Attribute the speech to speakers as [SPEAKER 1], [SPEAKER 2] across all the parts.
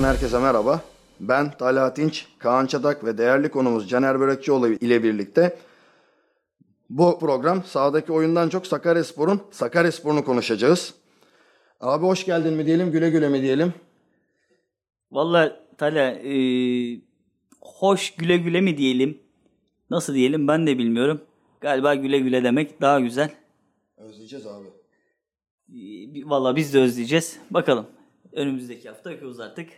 [SPEAKER 1] Spor'dan herkese merhaba. Ben Talha Tinç, Kaan Çatak ve değerli konumuz Caner Börekçioğlu ile birlikte bu program sahadaki oyundan çok Sakaryaspor'un Sakaryaspor'unu konuşacağız. Abi hoş geldin mi diyelim, güle güle mi diyelim?
[SPEAKER 2] Valla Talha e, hoş güle güle mi diyelim? Nasıl diyelim ben de bilmiyorum. Galiba güle güle demek daha güzel.
[SPEAKER 1] Özleyeceğiz abi.
[SPEAKER 2] E, Valla biz de özleyeceğiz. Bakalım. Önümüzdeki hafta yapıyoruz artık.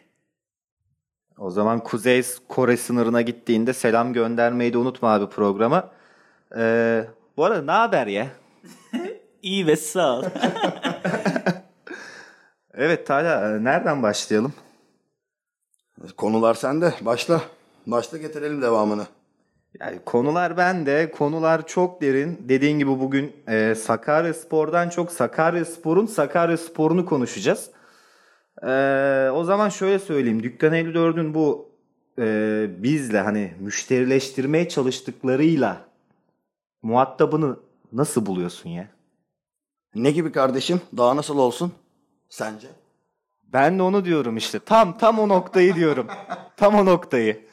[SPEAKER 3] O zaman Kuzey Kore sınırına gittiğinde selam göndermeyi de unutma abi programa. Ee, bu arada ne haber ya?
[SPEAKER 2] İyi ve sağ ol.
[SPEAKER 3] Evet Talha e, nereden başlayalım?
[SPEAKER 1] Konular sende. Başla. Başla getirelim devamını.
[SPEAKER 3] Yani konular bende, konular çok derin. Dediğin gibi bugün e, Sakarya Spor'dan çok Sakarya Spor'un Sakarya Spor'unu konuşacağız. E, o zaman şöyle söyleyeyim. Dükkan 54'ün bu e, bizle hani müşterileştirmeye çalıştıklarıyla muhatabını nasıl buluyorsun ya?
[SPEAKER 1] Ne gibi kardeşim? Daha nasıl olsun? Sence?
[SPEAKER 3] Ben de onu diyorum işte. Tam tam o noktayı diyorum. Tam o noktayı.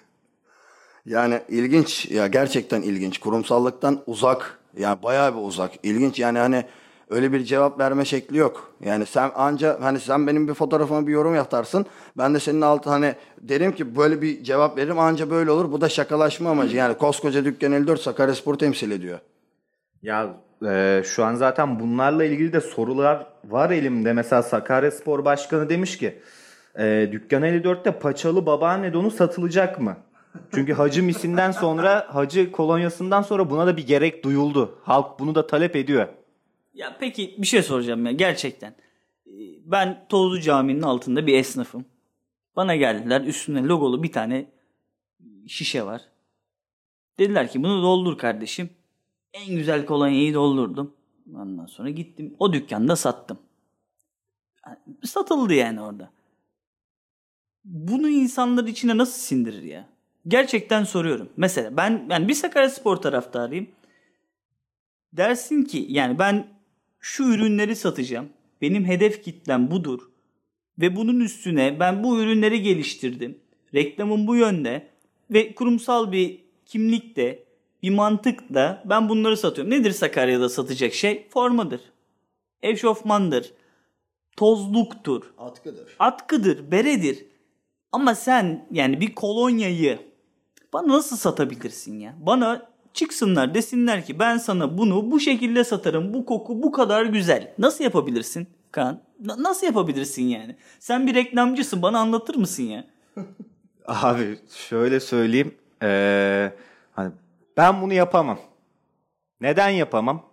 [SPEAKER 1] Yani ilginç ya gerçekten ilginç. Kurumsallıktan uzak. Yani bayağı bir uzak. İlginç yani hani öyle bir cevap verme şekli yok. Yani sen anca hani sen benim bir fotoğrafıma bir yorum yaparsın. Ben de senin altı hani derim ki böyle bir cevap veririm anca böyle olur. Bu da şakalaşma amacı. Yani koskoca dükkan 54 Sakaryaspor temsil ediyor.
[SPEAKER 3] Ya e, şu an zaten bunlarla ilgili de sorular var elimde. Mesela Sakaryaspor Başkanı demiş ki e, Dükkan 54'te paçalı babaanne donu satılacak mı? Çünkü hacı misinden sonra, hacı kolonyasından sonra buna da bir gerek duyuldu. Halk bunu da talep ediyor.
[SPEAKER 2] Ya peki bir şey soracağım ya gerçekten. E, Ben Tozlu Camii'nin altında bir esnafım. Bana geldiler üstünde logolu bir tane şişe var. Dediler ki bunu doldur kardeşim. En güzel kolonyayı doldurdum. Ondan sonra gittim o dükkanda sattım. Satıldı yani orada. Bunu insanlar içine nasıl sindirir ya? Gerçekten soruyorum. Mesela ben yani bir Sakaryaspor taraftarıyım. Dersin ki yani ben şu ürünleri satacağım. Benim hedef kitlem budur. Ve bunun üstüne ben bu ürünleri geliştirdim. Reklamım bu yönde. Ve kurumsal bir kimlikte, bir mantıkla ben bunları satıyorum. Nedir Sakarya'da satacak şey? Formadır. Eşofmandır. Tozluktur.
[SPEAKER 1] Atkıdır.
[SPEAKER 2] Atkıdır, beredir. Ama sen yani bir kolonyayı bana nasıl satabilirsin ya? Bana çıksınlar desinler ki ben sana bunu bu şekilde satarım. Bu koku bu kadar güzel. Nasıl yapabilirsin Kaan? Na- nasıl yapabilirsin yani? Sen bir reklamcısın bana anlatır mısın ya?
[SPEAKER 3] Abi şöyle söyleyeyim. Ee, hani ben bunu yapamam. Neden yapamam?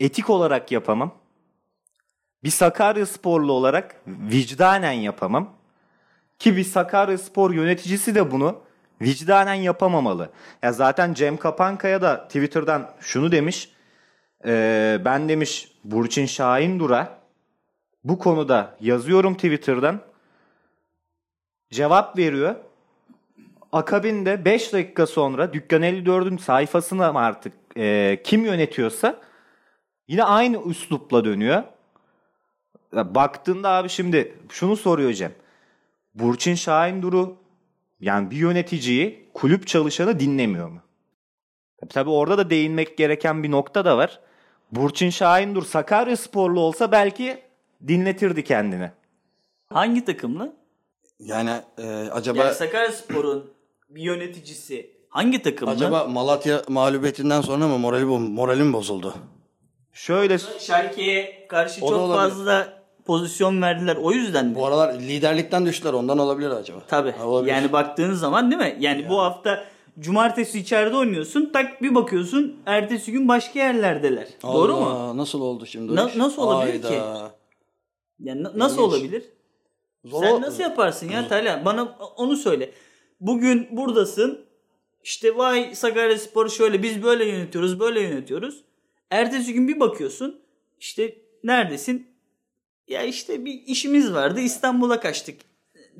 [SPEAKER 3] Etik olarak yapamam. Bir Sakarya sporlu olarak vicdanen yapamam. Ki bir Sakarya spor yöneticisi de bunu vicdanen yapamamalı. Ya zaten Cem Kapankaya da Twitter'dan şunu demiş. Ee, ben demiş Burçin Şahindur'a bu konuda yazıyorum Twitter'dan. Cevap veriyor. Akabinde 5 dakika sonra Dükkan 54'ün sayfasına mı artık e, kim yönetiyorsa yine aynı üslupla dönüyor. Ya Baktığında abi şimdi şunu soruyor Cem. Burçin Şahindur'u yani bir yöneticiyi kulüp çalışanı dinlemiyor mu? Tabii, tabii orada da değinmek gereken bir nokta da var. Burçin Şahindur Sakarya sporlu olsa belki dinletirdi kendini.
[SPEAKER 2] Hangi takımlı?
[SPEAKER 1] Yani e, acaba
[SPEAKER 2] Yani Sakaryaspor'un bir yöneticisi hangi takımlı?
[SPEAKER 1] acaba Malatya mağlubiyetinden sonra mı morali bo- moralim bozuldu?
[SPEAKER 3] Şöyle
[SPEAKER 2] Şalke'ye karşı
[SPEAKER 1] O
[SPEAKER 2] çok fazla pozisyon verdiler. O yüzden mi?
[SPEAKER 1] Bu aralar liderlikten düştüler ondan olabilir acaba.
[SPEAKER 2] Tabii.
[SPEAKER 1] Ha, olabilir.
[SPEAKER 2] Yani baktığın zaman değil mi? Yani bu hafta cumartesi içeride oynuyorsun. Tak bir bakıyorsun ertesi gün başka yerlerdeler. Doğru mu?
[SPEAKER 1] Allah, Nasıl oldu şimdi?
[SPEAKER 2] Na- nasıl olabilir ki?
[SPEAKER 1] Hayda.
[SPEAKER 2] Yani na- nasıl
[SPEAKER 1] İlginç.
[SPEAKER 2] olabilir?
[SPEAKER 1] Zor
[SPEAKER 2] Sen nasıl yaparsın ya Talha? Bana onu söyle. Bugün buradasın. İşte vay Sakaryaspor şöyle biz böyle yönetiyoruz, böyle yönetiyoruz. Ertesi gün bir bakıyorsun. İşte neredesin? Ya işte bir işimiz vardı. İstanbul'a kaçtık.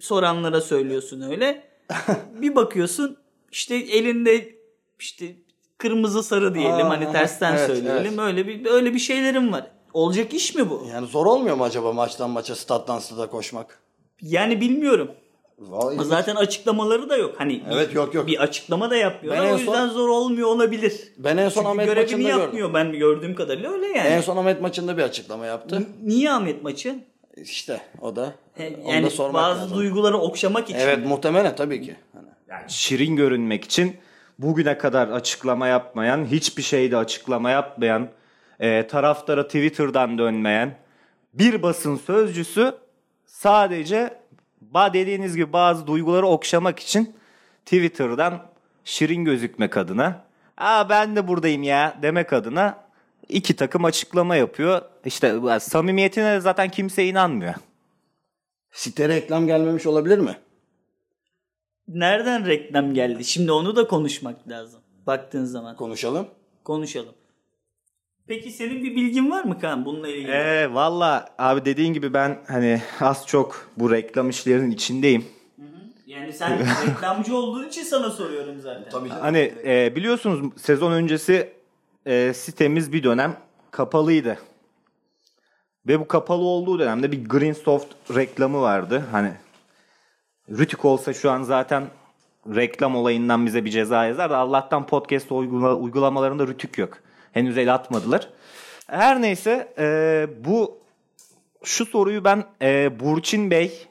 [SPEAKER 2] Soranlara söylüyorsun öyle. bir bakıyorsun işte elinde işte kırmızı sarı diyelim
[SPEAKER 1] Aa,
[SPEAKER 2] hani tersten
[SPEAKER 1] evet,
[SPEAKER 2] söyleyelim.
[SPEAKER 1] evet.
[SPEAKER 2] Öyle bir öyle bir şeylerim var. Olacak iş mi bu?
[SPEAKER 1] Yani zor olmuyor mu acaba maçtan maça stat'tan stada koşmak?
[SPEAKER 2] Yani bilmiyorum.
[SPEAKER 1] Vallahi
[SPEAKER 2] Zaten açıklamaları da yok. Hani
[SPEAKER 1] Evet,
[SPEAKER 2] bir,
[SPEAKER 1] yok, yok.
[SPEAKER 2] bir açıklama da yapmıyorlar.
[SPEAKER 1] Ben en
[SPEAKER 2] o yüzden
[SPEAKER 1] son-
[SPEAKER 2] zor olmuyor olabilir.
[SPEAKER 1] Ben en son
[SPEAKER 2] Çünkü
[SPEAKER 1] Ahmet
[SPEAKER 2] görevini
[SPEAKER 1] maçında gördüm.
[SPEAKER 2] yapmıyor ben gördüğüm kadarıyla öyle yani.
[SPEAKER 1] En son Ahmet maçında bir açıklama yaptı.
[SPEAKER 2] Niye Ahmet maçı?
[SPEAKER 1] İşte o da.
[SPEAKER 2] He,
[SPEAKER 1] onu
[SPEAKER 2] Yani
[SPEAKER 1] da sormak
[SPEAKER 2] bazı
[SPEAKER 1] lazım.
[SPEAKER 2] duyguları okşamak için.
[SPEAKER 1] Evet muhtemelen tabii ki. Hani
[SPEAKER 3] Yani şirin görünmek için bugüne kadar açıklama yapmayan, hiçbir şeyde açıklama yapmayan, e, taraftara Twitter'dan dönmeyen bir basın sözcüsü sadece ba dediğiniz gibi bazı duyguları okşamak için Twitter'dan şirin gözükmek adına, "Aa ben de buradayım ya." demek adına iki takım açıklama yapıyor. İşte bu- samimiyetine de zaten kimse inanmıyor.
[SPEAKER 1] Site reklam gelmemiş olabilir mi?
[SPEAKER 2] Nereden reklam geldi? Şimdi onu da konuşmak lazım. Baktığın zaman.
[SPEAKER 1] Konuşalım.
[SPEAKER 2] Konuşalım. Peki senin bir bilgin var mı Kaan bununla ilgili?
[SPEAKER 3] Ee, Valla abi dediğin gibi ben hani az çok bu reklam işlerinin içindeyim.
[SPEAKER 2] Yani sen reklamcı olduğun için sana soruyorum zaten.
[SPEAKER 1] Tabii canım.
[SPEAKER 3] Hani e, biliyorsunuz sezon öncesi e, sitemiz bir dönem kapalıydı. Ve bu kapalı olduğu dönemde bir Greensoft reklamı vardı. Hani Rütük olsa şu an zaten reklam olayından bize bir ceza yazar da Allah'tan podcast uygula- uygulamalarında Rütük yok. Henüz el atmadılar. Her neyse e, bu şu soruyu ben e, Burçin Bey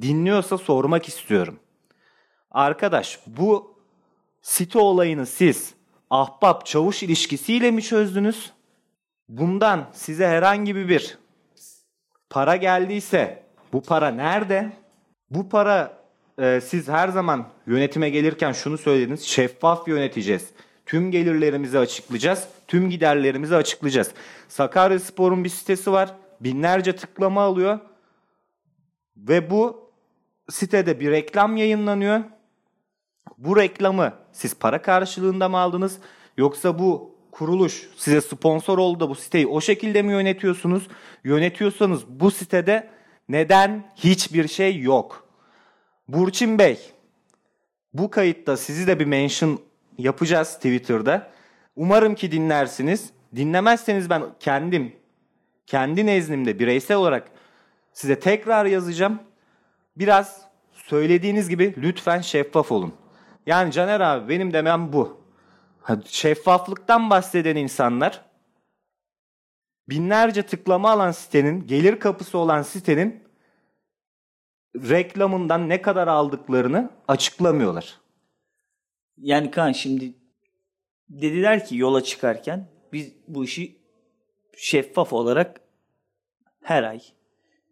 [SPEAKER 3] dinliyorsa sormak istiyorum. Arkadaş bu site olayını siz ahbap çavuş ilişkisiyle mi çözdünüz? Bundan size herhangi bir para geldiyse bu para nerede? Bu para e, siz her zaman yönetime gelirken şunu söylediniz. Şeffaf yöneteceğiz. Tüm gelirlerimizi açıklayacağız. Tüm giderlerimizi açıklayacağız. Sakaryaspor'un bir sitesi var. Binlerce tıklama alıyor. Ve bu sitede bir reklam yayınlanıyor. Bu reklamı siz para karşılığında mı aldınız? Yoksa bu kuruluş size sponsor oldu da bu siteyi o şekilde mi yönetiyorsunuz? Yönetiyorsanız bu sitede neden hiçbir şey yok? Burçin Bey, bu kayıtta sizi de bir mention yapacağız Twitter'da. Umarım ki dinlersiniz. Dinlemezseniz ben kendim, kendi nezdimde bireysel olarak size tekrar yazacağım. Biraz söylediğiniz gibi lütfen şeffaf olun. Yani Caner abi benim demem bu. Şeffaflıktan bahseden insanlar binlerce tıklama alan sitenin, gelir kapısı olan sitenin reklamından ne kadar aldıklarını açıklamıyorlar.
[SPEAKER 2] Yani Kaan şimdi dediler ki yola çıkarken biz bu işi şeffaf olarak her ay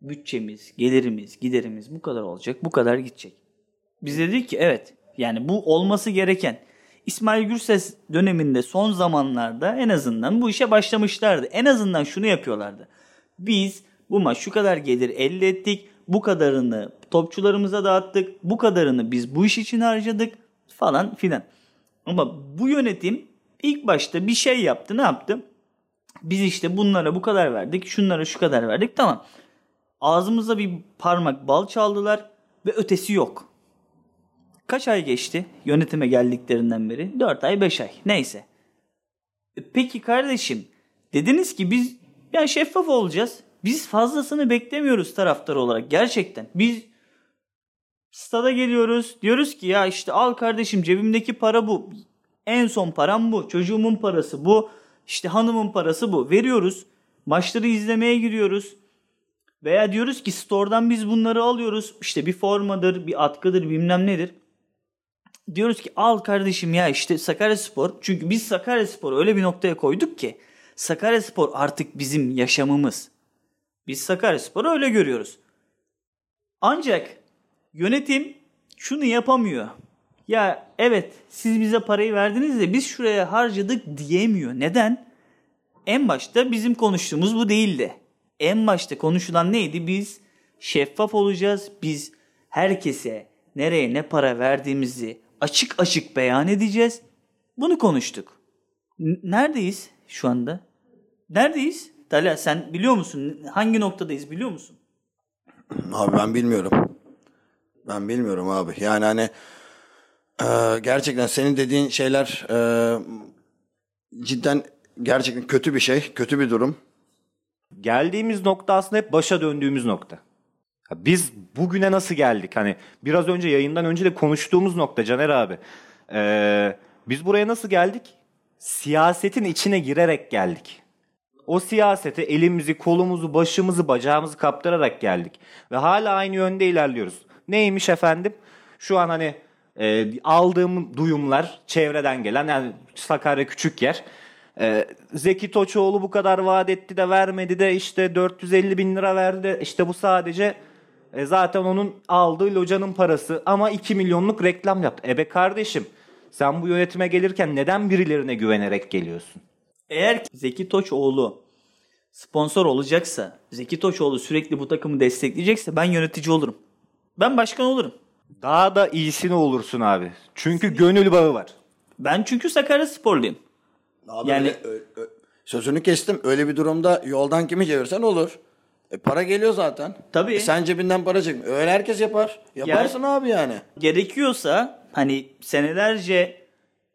[SPEAKER 2] bütçemiz, gelirimiz, giderimiz bu kadar olacak, bu kadar gidecek. Biz dedik ki evet yani bu olması gereken İsmail Gürses döneminde son zamanlarda en azından bu işe başlamışlardı. En azından şunu yapıyorlardı. Biz bu maç şu kadar gelir elde ettik. Bu kadarını topçularımıza dağıttık. Bu kadarını biz bu iş için harcadık falan filan. Ama bu yönetim ilk başta bir şey yaptı. Ne yaptı? Biz işte bunlara bu kadar verdik. Şunlara şu kadar verdik. Tamam. Ağzımıza bir parmak bal çaldılar ve ötesi yok. Kaç ay geçti yönetime geldiklerinden beri? 4 ay 5 ay neyse. E Peki kardeşim dediniz ki biz yani şeffaf olacağız. Biz fazlasını beklemiyoruz taraftar olarak gerçekten. Biz stada geliyoruz diyoruz ki ya işte al kardeşim cebimdeki para bu. En son param bu. Çocuğumun parası bu. İşte hanımın parası bu. Veriyoruz. Maçları izlemeye giriyoruz. Veya diyoruz ki store'dan biz bunları alıyoruz. İşte bir formadır, bir atkıdır, bilmem nedir. Diyoruz ki al kardeşim ya işte Sakaryaspor. Çünkü biz Sakaryaspor'u öyle bir noktaya koyduk ki Sakaryaspor artık bizim yaşamımız. Biz Sakaryaspor'u öyle görüyoruz. Ancak yönetim şunu yapamıyor. Ya evet siz bize parayı verdiniz de biz şuraya harcadık diyemiyor. Neden? En başta bizim konuştuğumuz bu değildi. En başta konuşulan neydi? Biz şeffaf olacağız. Biz herkese nereye ne para verdiğimizi açık açık beyan edeceğiz. Bunu konuştuk. Neredeyiz şu anda? Neredeyiz? Talha sen biliyor musun? Hangi noktadayız biliyor musun?
[SPEAKER 1] Abi ben bilmiyorum. Ben bilmiyorum abi. Yani hani e, gerçekten senin dediğin şeyler e, cidden gerçekten kötü bir şey. Kötü bir durum.
[SPEAKER 3] Geldiğimiz nokta aslında hep başa döndüğümüz nokta. Biz bugüne nasıl geldik? Hani biraz önce yayından önce de konuştuğumuz nokta Caner abi. Ee, biz buraya nasıl geldik? Siyasetin içine girerek geldik. O siyasete elimizi, kolumuzu, başımızı, bacağımızı kaptırarak geldik. Ve hala aynı yönde ilerliyoruz. Neymiş efendim? Şu an hani e, aldığım duyumlar çevreden gelen yani Sakarya küçük yer. E, Zeki Toçoğlu bu kadar vaat etti de vermedi de işte 450 bin lira verdi de işte bu sadece e, zaten onun aldığı locanın parası ama 2 milyonluk reklam yaptı. Ebe kardeşim sen bu yönetime gelirken neden birilerine güvenerek geliyorsun?
[SPEAKER 2] Eğer ki Zeki Toçoğlu sponsor olacaksa, Zeki Toçoğlu sürekli bu takımı destekleyecekse ben yönetici olurum. Ben başkan olurum.
[SPEAKER 3] Daha da iyisini olursun abi. Çünkü gönül bağı var.
[SPEAKER 2] Ben çünkü Sakarya sporluyum.
[SPEAKER 1] Abi
[SPEAKER 2] Yani-
[SPEAKER 1] öyle- ö- ö- sözünü kestim. Öyle bir durumda yoldan kimi çevirsen olur. E, para geliyor zaten.
[SPEAKER 2] Tabii.
[SPEAKER 1] E, sen cebinden para çekme. Öyle herkes yapar. Yaparsın abi yani.
[SPEAKER 2] Gerekiyorsa hani senelerce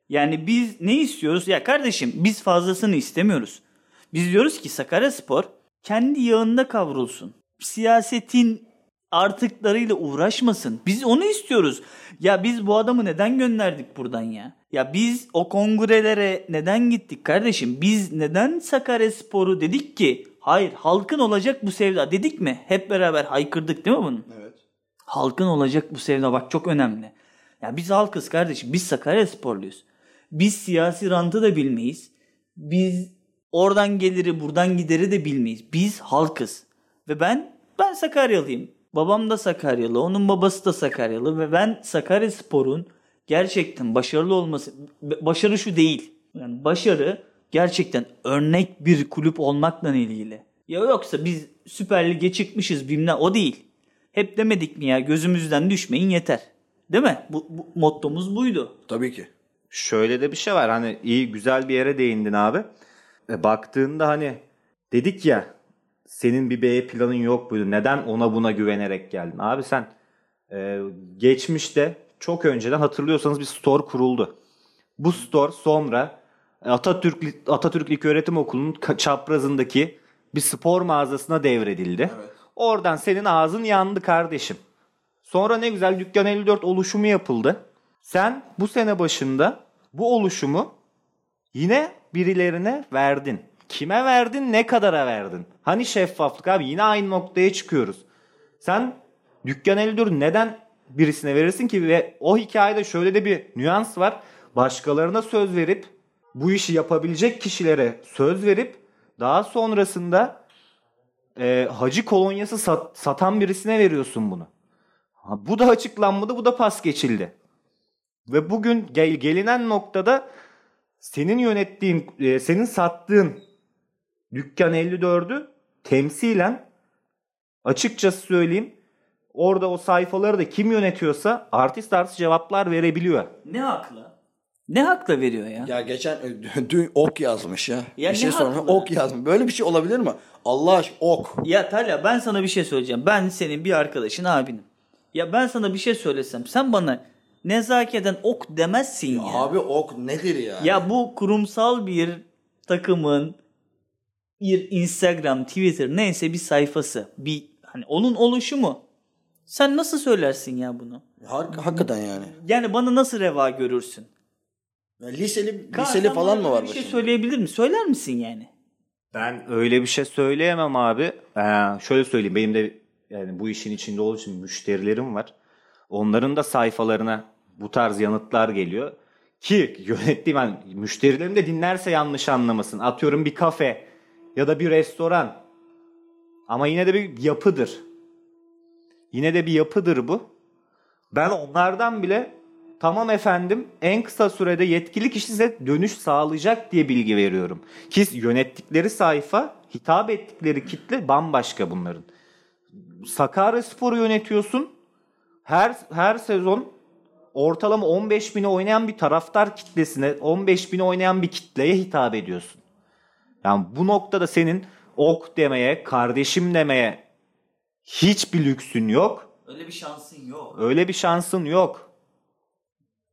[SPEAKER 2] yani biz ne istiyoruz? Ya kardeşim biz fazlasını istemiyoruz. Biz diyoruz ki Sakaryaspor kendi yağında kavrulsun. Siyasetin artıklarıyla uğraşmasın. Biz onu istiyoruz. Ya biz bu adamı neden gönderdik buradan ya? Ya biz o kongrelere neden gittik kardeşim? Biz neden Sakaryaspor'u dedik ki hayır halkın olacak bu sevda dedik mi? Hep beraber haykırdık değil mi bunu?
[SPEAKER 1] Evet.
[SPEAKER 2] Halkın olacak bu sevda bak çok önemli. Ya biz halkız kardeşim. Biz Sakarya sporluyuz. Biz siyasi rantı da bilmeyiz. Biz oradan geliri buradan gideri de bilmeyiz. Biz halkız. Ve ben ben Sakaryalıyım. Babam da Sakaryalı. Onun babası da Sakaryalı. Ve ben Sakarya sporun gerçekten başarılı olması başarı şu değil. Yani başarı gerçekten örnek bir kulüp olmakla ilgili. Ya yoksa biz Süper Lig'e çıkmışız bilmem o değil. Hep demedik mi ya gözümüzden düşmeyin yeter. Değil mi? Bu, bu mottomuz buydu.
[SPEAKER 1] Tabii ki.
[SPEAKER 3] Şöyle de bir şey var hani iyi güzel bir yere değindin abi. E, baktığında hani dedik ya senin bir B planın yok buydu. Neden ona buna güvenerek geldin? Abi sen e, geçmişte çok önceden hatırlıyorsanız bir store kuruldu. Bu store sonra Atatürk Atatürk İlköğretim Okulu'nun ka- çaprazındaki bir spor mağazasına devredildi. Oradan senin ağzın yandı kardeşim. Sonra ne güzel Dükkan 54 oluşumu yapıldı. Sen bu sene başında bu oluşumu yine birilerine verdin. Kime verdin, ne kadara verdin? Hani şeffaflık abi yine aynı noktaya çıkıyoruz. Sen Dükkan 54 neden birisine verirsin ki ve o hikayede şöyle de bir nüans var. Başkalarına söz verip bu işi yapabilecek kişilere söz verip daha sonrasında e, hacı kolonyası sat- satan birisine veriyorsun bunu. Ha, bu da açıklanmadı, bu da pas geçildi. Ve bugün gel, gelinen noktada senin yönettiğin, e, senin sattığın dükkan 54'ü temsilen açıkçası söyleyeyim orada o sayfaları da kim yönetiyorsa artist artist cevaplar verebiliyor.
[SPEAKER 2] Ne hakla? Ne hakla veriyor ya?
[SPEAKER 1] Ya geçen e, dün ok yazmış ya.
[SPEAKER 2] Ya
[SPEAKER 1] bir şey
[SPEAKER 2] haklı?
[SPEAKER 1] Ok yazmış. Böyle bir şey olabilir mi? Allah aşkına ok.
[SPEAKER 2] Ya Talya ben sana bir şey söyleyeceğim. Ben senin bir arkadaşın abinim. Ya ben sana bir şey söylesem sen bana nezaketen ok demezsin ya.
[SPEAKER 1] Abi ok nedir ya?
[SPEAKER 2] Ya bu kurumsal bir takımın bir Instagram, Twitter neyse bir sayfası. Bir hani onun oluşumu. Sen nasıl söylersin ya bunu?
[SPEAKER 1] Har- hakikaten yani.
[SPEAKER 2] Yani bana nasıl reva görürsün?
[SPEAKER 1] Ya liseli liseli falan mı var
[SPEAKER 2] Bir şey
[SPEAKER 1] başında?
[SPEAKER 2] söyleyebilir mi? Söyler misin yani?
[SPEAKER 3] Ben öyle bir şey söyleyemem abi. Ee, şöyle söyleyeyim benim de yani bu işin içinde olduğu için müşterilerim var. Onların da sayfalarına bu tarz yanıtlar geliyor. Ki yönettiğim yani müşterilerim de dinlerse yanlış anlamasın. Atıyorum bir kafe ya da bir restoran. Ama yine de bir yapıdır. Yine de bir yapıdır bu. Ben onlardan bile tamam efendim en kısa sürede yetkili kişi size dönüş sağlayacak diye bilgi veriyorum. Ki yönettikleri sayfa, hitap ettikleri kitle bambaşka bunların. Sakaryaspor'u yönetiyorsun. Her her sezon ortalama 15 bini oynayan bir taraftar kitlesine, 15 bini oynayan bir kitleye hitap ediyorsun. Yani bu noktada senin ok demeye, kardeşim demeye hiçbir lüksün yok.
[SPEAKER 2] Öyle bir şansın yok.
[SPEAKER 3] Öyle bir şansın yok.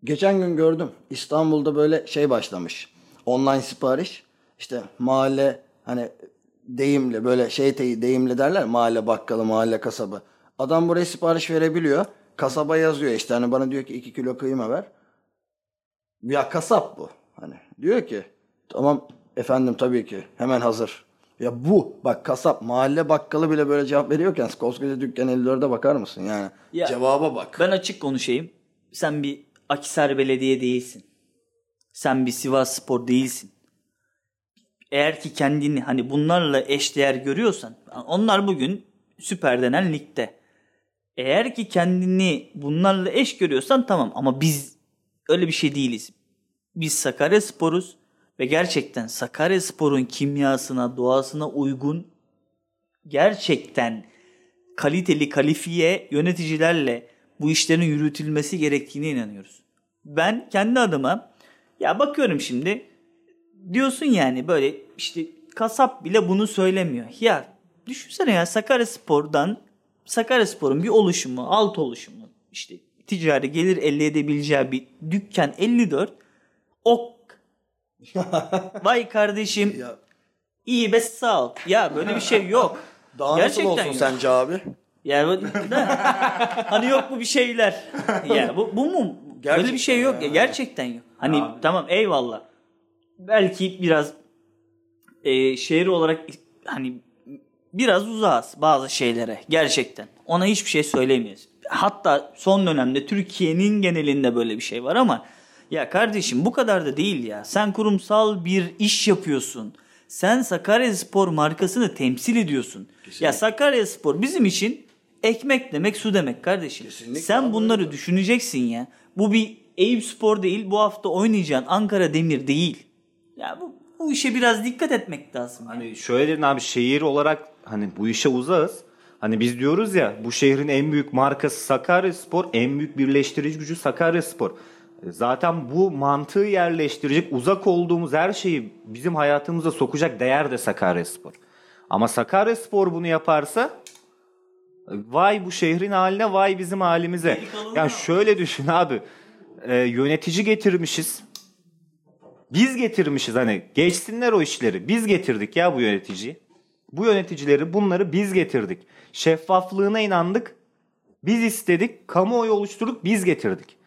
[SPEAKER 1] Geçen gün gördüm. İstanbul'da böyle şey başlamış. Online sipariş. İşte mahalle hani deyimle böyle şey deyimle derler. Mahalle bakkalı, mahalle kasabı. Adam buraya sipariş verebiliyor. Kasaba yazıyor işte hani bana diyor ki 2 kilo kıyma ver. Ya kasap bu. Hani diyor ki tamam efendim tabii ki hemen hazır. Ya bu bak kasap mahalle bakkalı bile böyle cevap veriyorken koskoca dükkan 54'e bakar mısın yani?
[SPEAKER 2] Ya-
[SPEAKER 1] Cevaba bak.
[SPEAKER 2] Ben açık konuşayım. Sen bir Akisar Belediye değilsin. Sen bir Sivas Spor değilsin. Eğer ki kendini hani bunlarla eşdeğer görüyorsan onlar bugün süper denen ligde. Eğer ki kendini bunlarla eş görüyorsan tamam ama biz öyle bir şey değiliz. Biz Sakarya Spor'uz ve gerçekten Sakarya Spor'un kimyasına, doğasına uygun gerçekten kaliteli kalifiye yöneticilerle bu işlerin yürütülmesi gerektiğine inanıyoruz. Ben kendi adıma ya bakıyorum şimdi diyorsun yani böyle işte kasap bile bunu söylemiyor. Ya düşünsene ya Sakaryaspor'dan Sakaryaspor'un bir oluşumu, alt oluşumu işte ticari gelir elde edebileceği bir dükkan 54 ok. Vay kardeşim
[SPEAKER 1] Ya,
[SPEAKER 2] iyi be sağ ol. Ya böyle bir şey yok.
[SPEAKER 1] daha nasıl
[SPEAKER 2] Gerçekten
[SPEAKER 1] olsun
[SPEAKER 2] yok.
[SPEAKER 1] sence abi?
[SPEAKER 2] Ya bu- hani yok mu bir şeyler? ya bu, bu mu? Böyle
[SPEAKER 1] Gerçekten
[SPEAKER 2] bir şey yok.
[SPEAKER 1] ya.
[SPEAKER 2] Gerçekten yok. Hani tamam eyvallah. Belki biraz e, şehir olarak hani biraz uzağız bazı şeylere gerçekten. Ona hiçbir şey söylemeyiz. Hatta son dönemde Türkiye'nin genelinde böyle bir şey var ama ya kardeşim bu kadar da değil ya. Sen kurumsal bir iş yapıyorsun. Sen Sakaryaspor markasını temsil ediyorsun. Ya Sakaryaspor bizim için ekmek demek, su demek kardeşim.
[SPEAKER 1] Kesinlikle
[SPEAKER 2] Sen
[SPEAKER 1] abi,
[SPEAKER 2] bunları düşüneceksin ya. Bu bir Eyüp Spor değil, bu hafta oynayacağın Ankara Demir değil. Ya bu, bu işe biraz dikkat etmek lazım.
[SPEAKER 3] Hani şöyle dedin abi şehir olarak hani bu işe uzağız. Hani biz diyoruz ya bu şehrin en büyük markası Sakaryaspor, en büyük birleştirici gücü Sakaryaspor. E, Zaten bu mantığı yerleştirecek uzak olduğumuz her şeyi bizim hayatımıza sokacak değer de Sakaryaspor. Ama Sakaryaspor bunu yaparsa vay bu şehrin haline vay bizim halimize. Yani şöyle düşün abi. e, yönetici getirmişiz. Biz getirmişiz hani geçsinler o işleri. Biz getirdik ya bu yöneticiyi. Bu yöneticileri bunları biz getirdik. Şeffaflığına inandık. Biz istedik. Kamuoyu oluşturduk. Biz getirdik.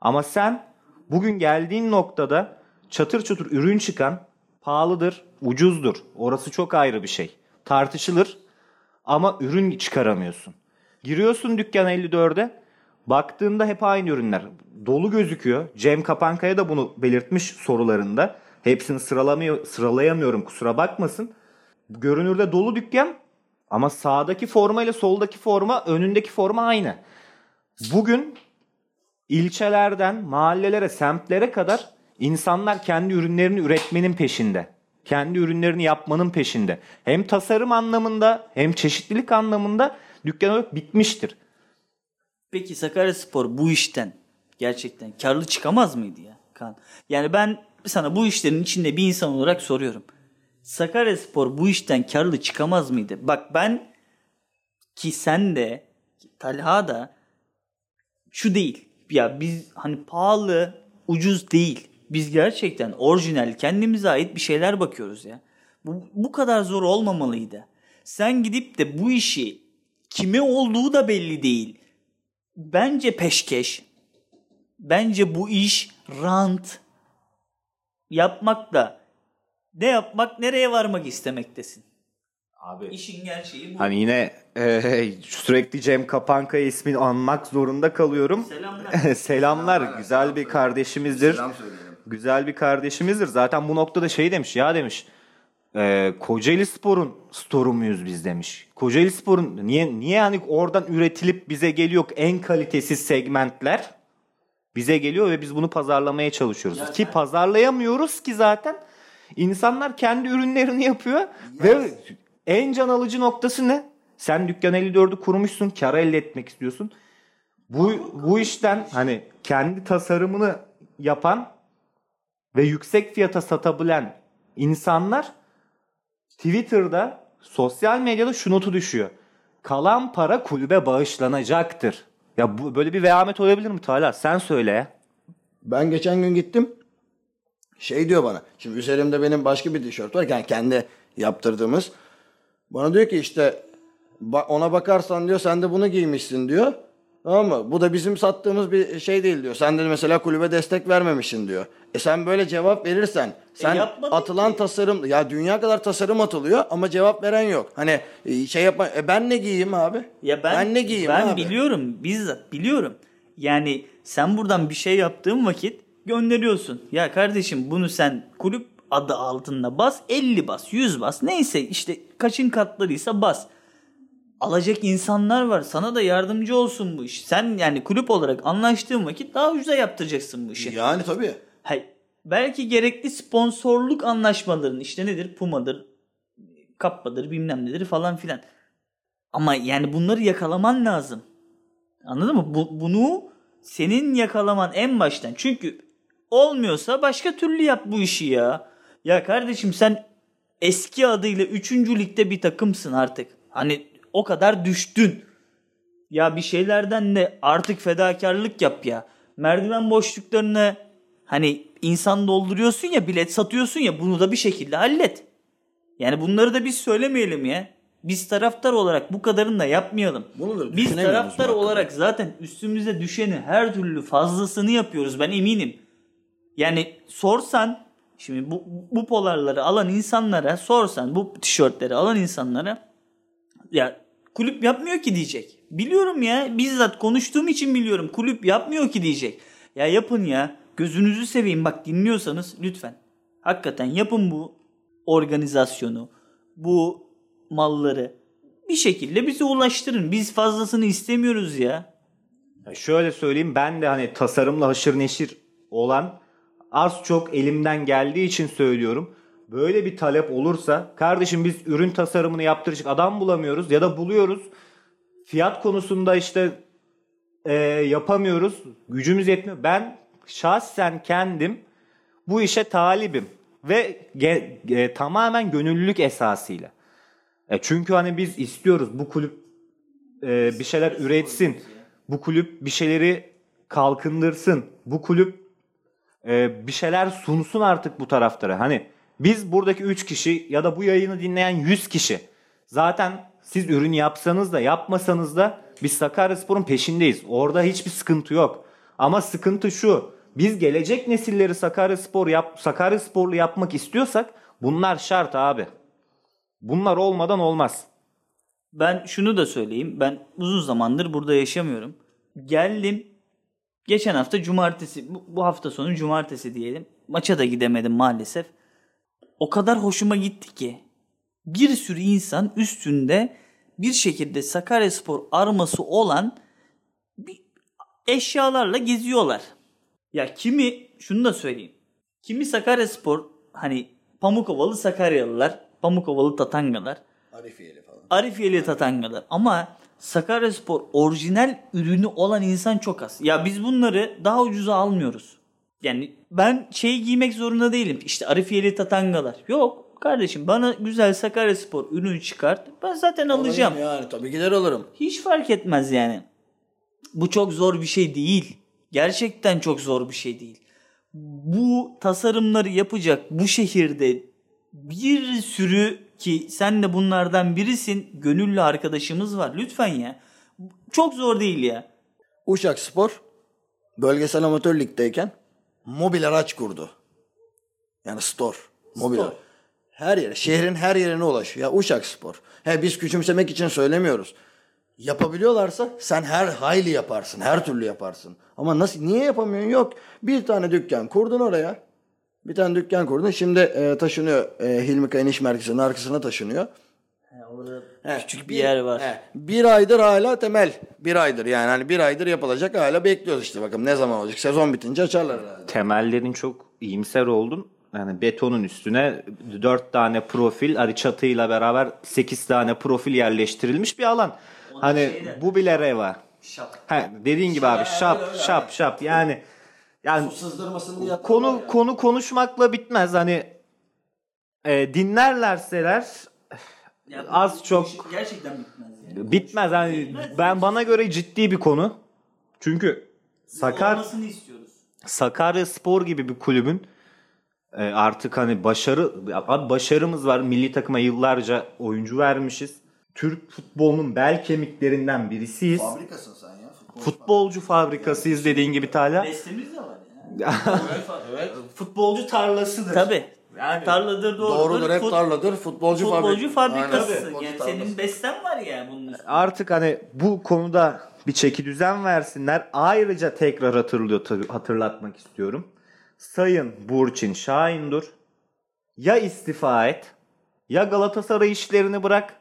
[SPEAKER 3] Ama sen bugün geldiğin noktada çatır çatır ürün çıkan pahalıdır, ucuzdur. Orası çok ayrı bir şey. Tartışılır ama ürün çıkaramıyorsun. Giriyorsun dükkan 54'e baktığında hep aynı ürünler. Dolu gözüküyor. Cem Kapankaya da bunu belirtmiş sorularında. Hepsini sıralamıyor, sıralayamıyorum kusura bakmasın. Görünürde dolu dükkan ama sağdaki forma ile soldaki forma önündeki forma aynı. Bugün ilçelerden mahallelere, semtlere kadar insanlar kendi ürünlerini üretmenin peşinde. Kendi ürünlerini yapmanın peşinde. Hem tasarım anlamında hem çeşitlilik anlamında dükkan bitmiştir.
[SPEAKER 2] Peki Sakaryaspor bu işten gerçekten karlı çıkamaz mıydı ya Kaan? Yani ben sana bu işlerin içinde bir insan olarak soruyorum. Sakaryaspor bu işten karlı çıkamaz mıydı? Bak ben ki sen de Talha da şu değil. Ya biz hani pahalı, ucuz değil. Biz gerçekten orijinal, kendimize ait bir şeyler bakıyoruz ya. Bu, bu kadar zor olmamalıydı. Sen gidip de bu işi kime olduğu da belli değil. Bence peşkeş. Bence bu iş rant. Yapmak da ne yapmak nereye varmak istemektesin.
[SPEAKER 3] Abi
[SPEAKER 2] İşin gerçeği bu.
[SPEAKER 3] Hani yine e, sürekli Cem Kapankaya ismini anmak zorunda kalıyorum.
[SPEAKER 2] Selamlar.
[SPEAKER 3] Selamlar. Güzel bir kardeşimizdir.
[SPEAKER 1] Selam söyleyelim.
[SPEAKER 3] Güzel bir kardeşimizdir. Zaten bu noktada şey demiş ya demiş. E, Kocaeli Spor'un storu muyuz biz demiş. Kocaeli Spor'un niye niye hani oradan üretilip bize geliyor en kalitesiz segmentler bize geliyor ve biz bunu pazarlamaya çalışıyoruz. ki pazarlayamıyoruz ki zaten. İnsanlar kendi ürünlerini yapıyor ve en can alıcı noktası ne? Sen dükkan 54'ü kurmuşsun, kar elde etmek istiyorsun. Bu bu işten hani kendi tasarımını yapan ve yüksek fiyata satabilen insanlar Twitter'da, sosyal medyada şu notu düşüyor. Kalan para kulübe bağışlanacaktır. Ya bu böyle bir vehamet olabilir mi Talha? Sen söyle.
[SPEAKER 1] Ben geçen gün gittim. Şey diyor bana. Şimdi üzerimde benim başka bir tişört var. Yani kendi yaptırdığımız. Bana diyor ki işte ona bakarsan diyor sen de bunu giymişsin diyor. Tamam mı? Bu da bizim sattığımız bir şey değil diyor. Sen de mesela kulübe destek vermemişsin diyor. E sen böyle cevap verirsen sen
[SPEAKER 2] yapmadın
[SPEAKER 1] atılan
[SPEAKER 2] ki.
[SPEAKER 1] tasarım ya dünya kadar tasarım atılıyor ama cevap veren yok. Hani e, şey yapma e ben ne giyeyim abi?
[SPEAKER 2] Ya ben,
[SPEAKER 1] ne giyeyim
[SPEAKER 2] ben
[SPEAKER 1] abi?
[SPEAKER 2] biliyorum bizzat biliyorum. Yani sen buradan bir şey yaptığın vakit gönderiyorsun. Ya kardeşim bunu sen kulüp adı altında bas 50 bas 100 bas neyse işte kaçın katlarıysa bas. Alacak insanlar var sana da yardımcı olsun bu iş. Sen yani kulüp olarak anlaştığın vakit daha ucuza yaptıracaksın bu işi.
[SPEAKER 1] Yani tabii.
[SPEAKER 2] Hay, belki gerekli sponsorluk anlaşmaların işte nedir Puma'dır, Kappa'dır bilmem nedir falan filan. Ama yani bunları yakalaman lazım. Anladın mı? Bu, bunu senin yakalaman en baştan. Çünkü olmuyorsa başka türlü yap bu işi ya. Ya kardeşim sen eski adıyla 3. ligde bir takımsın artık. Hani o kadar düştün. Ya bir şeylerden de artık fedakarlık yap ya. Merdiven boşluklarını hani insan dolduruyorsun ya bilet satıyorsun ya bunu da bir şekilde hallet. Yani bunları da biz söylemeyelim ya. Biz taraftar olarak bu kadarını da yapmayalım.
[SPEAKER 1] Bunu da
[SPEAKER 2] biz taraftar olarak zaten üstümüze düşeni her türlü fazlasını yapıyoruz ben eminim. Yani sorsan şimdi bu, bu polarları alan insanlara sorsan bu tişörtleri alan insanlara ya kulüp yapmıyor ki diyecek. Biliyorum ya bizzat konuştuğum için biliyorum kulüp yapmıyor ki diyecek. Ya yapın ya gözünüzü seveyim bak dinliyorsanız lütfen. Hakikaten yapın bu organizasyonu bu malları bir şekilde bize ulaştırın. Biz fazlasını istemiyoruz ya.
[SPEAKER 3] Ya şöyle söyleyeyim ben de hani tasarımla haşır neşir olan az çok elimden geldiği için söylüyorum. Böyle bir talep olursa kardeşim biz ürün tasarımını yaptıracak adam bulamıyoruz ya da buluyoruz. Fiyat konusunda işte e, yapamıyoruz. Gücümüz yetmiyor. Ben şahsen kendim bu işe talibim ve ge- e, tamamen gönüllülük esasıyla. E çünkü hani biz istiyoruz bu kulüp e, bir şeyler üretsin. Bu kulüp bir şeyleri kalkındırsın. Bu kulüp e, bir şeyler sunsun artık bu taraftara. Hani biz buradaki 3 kişi ya da bu yayını dinleyen 100 kişi zaten siz ürün yapsanız da yapmasanız da biz Sakaryaspor'un peşindeyiz. Orada hiçbir sıkıntı yok. Ama sıkıntı şu. Biz gelecek nesilleri Sakaryaspor yap Sakaryasporlu yapmak istiyorsak bunlar şart abi. Bunlar olmadan olmaz.
[SPEAKER 2] Ben şunu da söyleyeyim. Ben uzun zamandır burada yaşamıyorum. Geldim. Geçen hafta cumartesi, bu, hafta sonu cumartesi diyelim. Maça da gidemedim maalesef. O kadar hoşuma gitti ki. Bir sürü insan üstünde bir şekilde Sakaryaspor arması olan bir eşyalarla geziyorlar. Ya kimi şunu da söyleyeyim. Kimi Sakaryaspor hani Pamukovalı Sakaryalılar, Pamukovalı Tatangalar
[SPEAKER 1] Arifiyeli falan.
[SPEAKER 2] Arifiyeli tatangalar. Ama Sakaryaspor orijinal ürünü olan insan çok az. Ya biz bunları daha ucuza almıyoruz. Yani ben şey giymek zorunda değilim. İşte Arifiyeli tatangalar. Yok kardeşim bana güzel Sakaryaspor ürünü çıkart. Ben zaten alacağım.
[SPEAKER 1] Yani tabii gider alırım.
[SPEAKER 2] Hiç fark etmez yani. Bu çok zor bir şey değil. Gerçekten çok zor bir şey değil. Bu tasarımları yapacak bu şehirde bir sürü ki sen de bunlardan birisin gönüllü arkadaşımız var. Lütfen ya. Çok zor değil ya.
[SPEAKER 1] Uşak Spor bölgesel amatör ligdeyken mobil araç kurdu. Yani store. Mobil
[SPEAKER 2] Store.
[SPEAKER 1] araç. Her yere, şehrin her yerine ulaşıyor. Ya Uşak Spor. He biz küçümsemek için söylemiyoruz. Yapabiliyorlarsa sen her hayli yaparsın. Her türlü yaparsın. Ama nasıl niye yapamıyorsun? Yok. Bir tane dükkan kurdun oraya. Bir tane dükkan kurdun. Şimdi e, taşınıyor. E, Hilmi Kayın İş Merkezi'nin arkasına taşınıyor.
[SPEAKER 2] Orada
[SPEAKER 1] He,
[SPEAKER 2] küçük bir yer var.
[SPEAKER 1] he, bir aydır hala temel. Bir aydır yani hani bir aydır yapılacak hala bekliyoruz işte bakalım ne zaman olacak. Sezon bitince açarlar herhalde.
[SPEAKER 3] temellerin çok iyimser oldun. Yani betonun üstüne 4 tane profil, hadi çatıyla beraber 8 tane profil yerleştirilmiş bir alan. hani
[SPEAKER 2] şeyde-
[SPEAKER 3] bu bile reva.
[SPEAKER 2] Şap.
[SPEAKER 3] He, dediğin gibi abi şap şap şap yani yani
[SPEAKER 1] Sızdırmasın diye
[SPEAKER 3] konu konu konuşmakla bitmez hani e, dinlerlerseler
[SPEAKER 2] Ya bu-
[SPEAKER 3] Az çok-
[SPEAKER 2] iş gerçekten bitmez yani.
[SPEAKER 3] bitmez hani ben bana göre ciddi bir konu. Çünkü Sakar
[SPEAKER 2] Olmasını istiyoruz.
[SPEAKER 3] Sakarya Spor gibi bir kulübün e, artık hani başarı abi başarımız var. Milli takıma yıllarca oyuncu vermişiz. Türk futbolunun bel kemiklerinden birisiyiz.
[SPEAKER 1] Fabrikasın sen.
[SPEAKER 3] Futbolcu fabrikasıyız dediğin gibi Talha.
[SPEAKER 2] Beslemiz de var ya.
[SPEAKER 1] evet.
[SPEAKER 3] Futbolcu tarlasıdır.
[SPEAKER 2] Tabii.
[SPEAKER 3] Yani
[SPEAKER 2] Tarladır doğrudur.
[SPEAKER 1] Doğrudur hep
[SPEAKER 2] Fut-
[SPEAKER 1] tarladır. Futbolcu,
[SPEAKER 2] Futbolcu
[SPEAKER 1] fabrik-
[SPEAKER 2] fabrikası.
[SPEAKER 1] Aynen, futbolcu
[SPEAKER 2] yani
[SPEAKER 1] tarlası.
[SPEAKER 2] senin beslen var ya bunun üstünde.
[SPEAKER 3] artık hani bu konuda bir çeki düzen versinler. Ayrıca tekrar hatırlıyor hatırlatmak istiyorum. Sayın Burçin Şahindur ya istifa et ya Galatasaray işlerini bırak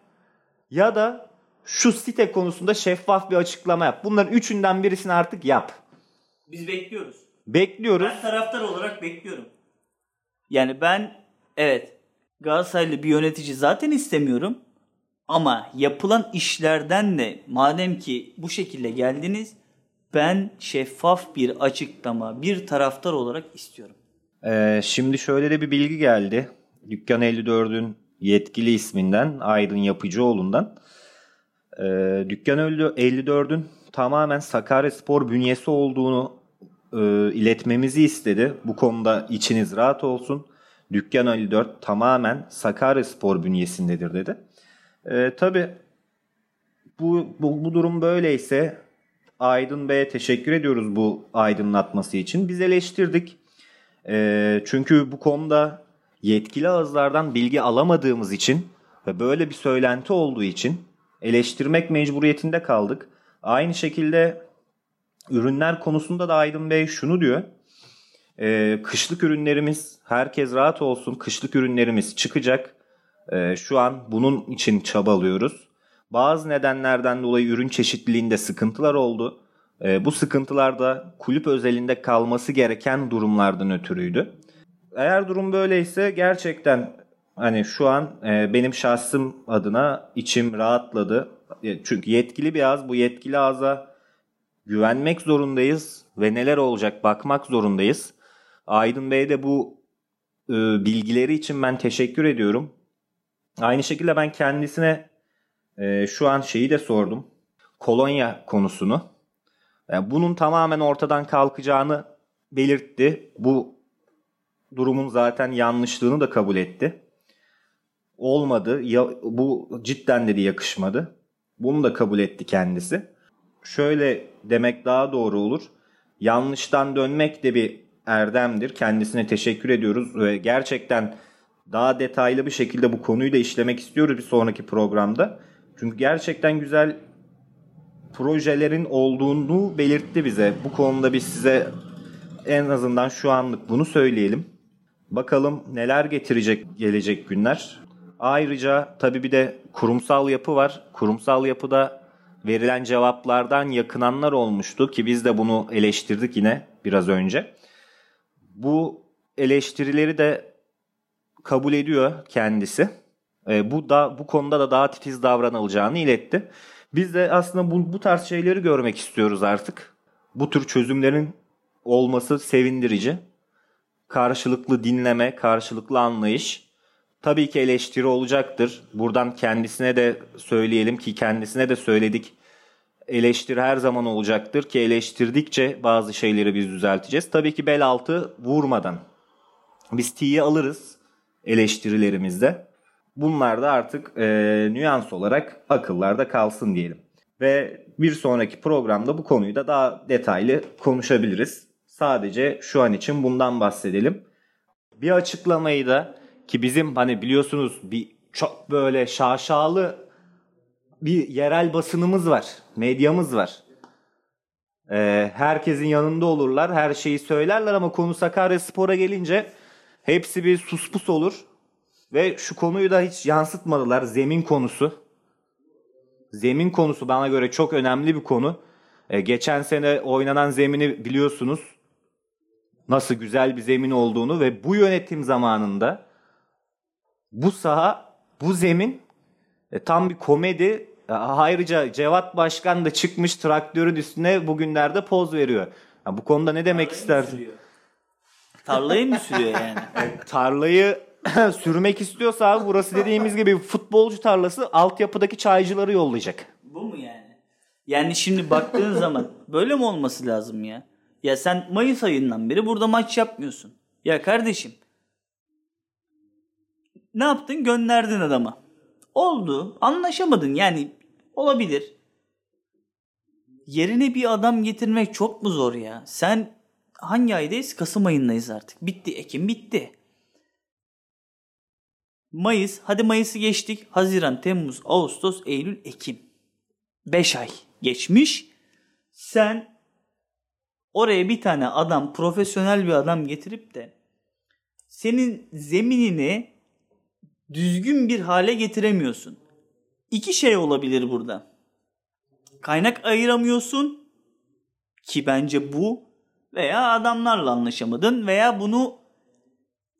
[SPEAKER 3] ya da şu site konusunda şeffaf bir açıklama yap. Bunların üçünden birisini artık yap.
[SPEAKER 2] Biz bekliyoruz.
[SPEAKER 3] Bekliyoruz.
[SPEAKER 2] Ben taraftar olarak bekliyorum. Yani ben evet Galatasaraylı bir yönetici zaten istemiyorum. Ama yapılan işlerden de madem ki bu şekilde geldiniz ben şeffaf bir açıklama bir taraftar olarak istiyorum.
[SPEAKER 3] Ee, şimdi şöyle de bir bilgi geldi. Dükkan 54'ün yetkili isminden Aydın Yapıcıoğlu'ndan. Ee, Dükkan 54'ün tamamen Sakaryaspor bünyesi olduğunu e, iletmemizi istedi. Bu konuda içiniz rahat olsun. Dükkan 54 tamamen Sakaryaspor bünyesindedir dedi. Ee, Tabi bu, bu, bu durum böyleyse Aydın Bey'e teşekkür ediyoruz bu aydınlatması için. Biz eleştirdik. Ee, çünkü bu konuda yetkili ağızlardan bilgi alamadığımız için ve böyle bir söylenti olduğu için eleştirmek mecburiyetinde kaldık. Aynı şekilde ürünler konusunda da Aydın Bey şunu diyor. Ee, kışlık ürünlerimiz herkes rahat olsun. Kışlık ürünlerimiz çıkacak. Ee, şu an bunun için çabalıyoruz. Bazı nedenlerden dolayı ürün çeşitliliğinde sıkıntılar oldu. Ee, bu sıkıntılar da kulüp özelinde kalması gereken durumlardan ötürüydü. Eğer durum böyleyse gerçekten hani şu an e, benim şahsım adına içim rahatladı. E, Çünkü yetkili bir ağız bu yetkili ağza güvenmek zorundayız ve neler olacak bakmak zorundayız. Aydın Bey de bu e, bilgileri için ben teşekkür ediyorum. Aynı şekilde ben kendisine e, şu an şeyi de sordum. Kolonya konusunu. Yani bunun tamamen ortadan kalkacağını belirtti. Bu durumun zaten yanlışlığını da kabul etti. Olmadı. Ya, bu cidden dedi yakışmadı. Bunu da kabul etti kendisi. Şöyle demek daha doğru olur. Yanlıştan dönmek de bir erdemdir. Kendisine teşekkür ediyoruz ve gerçekten daha detaylı bir şekilde bu konuyu da işlemek istiyoruz bir sonraki programda. Çünkü gerçekten güzel projelerin olduğunu belirtti bize. Bu konuda biz size en azından şu anlık bunu söyleyelim. Bakalım neler getirecek gelecek günler. Ayrıca tabii bir de kurumsal yapı var. Kurumsal yapıda verilen cevaplardan yakınanlar olmuştu ki biz de bunu eleştirdik yine biraz önce. Bu eleştirileri de kabul ediyor kendisi. E, bu da bu konuda da daha titiz davranılacağını iletti. Biz de aslında bu, bu tarz şeyleri görmek istiyoruz artık. Bu tür çözümlerin olması sevindirici. Karşılıklı dinleme, karşılıklı anlayış. Tabii ki eleştiri olacaktır. Buradan kendisine de söyleyelim ki kendisine de söyledik. Eleştiri her zaman olacaktır ki eleştirdikçe bazı şeyleri biz düzelteceğiz. Tabii ki bel altı vurmadan. Biz T'yi alırız eleştirilerimizde. Bunlar da artık e, nüans olarak akıllarda kalsın diyelim. Ve bir sonraki programda bu konuyu da daha detaylı konuşabiliriz. Sadece şu an için bundan bahsedelim. Bir açıklamayı da ki bizim hani biliyorsunuz bir çok böyle şaşalı bir yerel basınımız var, medyamız var. Ee, herkesin yanında olurlar, her şeyi söylerler ama konu Sakaryaspor'a gelince hepsi bir suspus olur. Ve şu konuyu da hiç yansıtmadılar. Zemin konusu. Zemin konusu bana göre çok önemli bir konu. Ee, geçen sene oynanan zemini biliyorsunuz. Nasıl güzel bir zemin olduğunu ve bu yönetim zamanında bu saha, bu zemin e, tam bir komedi. E, Ayrıca Cevat Başkan da çıkmış traktörün üstüne bugünlerde poz veriyor. Ya bu konuda ne demek istersin?
[SPEAKER 2] Tarlayı mı sürüyor yani?
[SPEAKER 3] Tarlayı sürmek istiyorsa abi burası dediğimiz gibi futbolcu tarlası altyapıdaki çaycıları yollayacak.
[SPEAKER 2] Bu mu yani? Yani şimdi baktığın zaman böyle mi olması lazım ya? Ya sen Mayıs ayından beri burada maç yapmıyorsun. Ya kardeşim. Ne yaptın? Gönderdin adama. Oldu. Anlaşamadın yani olabilir. Yerine bir adam getirmek çok mu zor ya? Sen hangi aydayız? Kasım ayındayız artık. Bitti. Ekim bitti. Mayıs. Hadi Mayıs'ı geçtik. Haziran, Temmuz, Ağustos, Eylül, Ekim. 5 ay geçmiş. Sen oraya bir tane adam, profesyonel bir adam getirip de senin zeminini düzgün bir hale getiremiyorsun. İki şey olabilir burada. Kaynak ayıramıyorsun ki bence bu veya adamlarla anlaşamadın veya bunu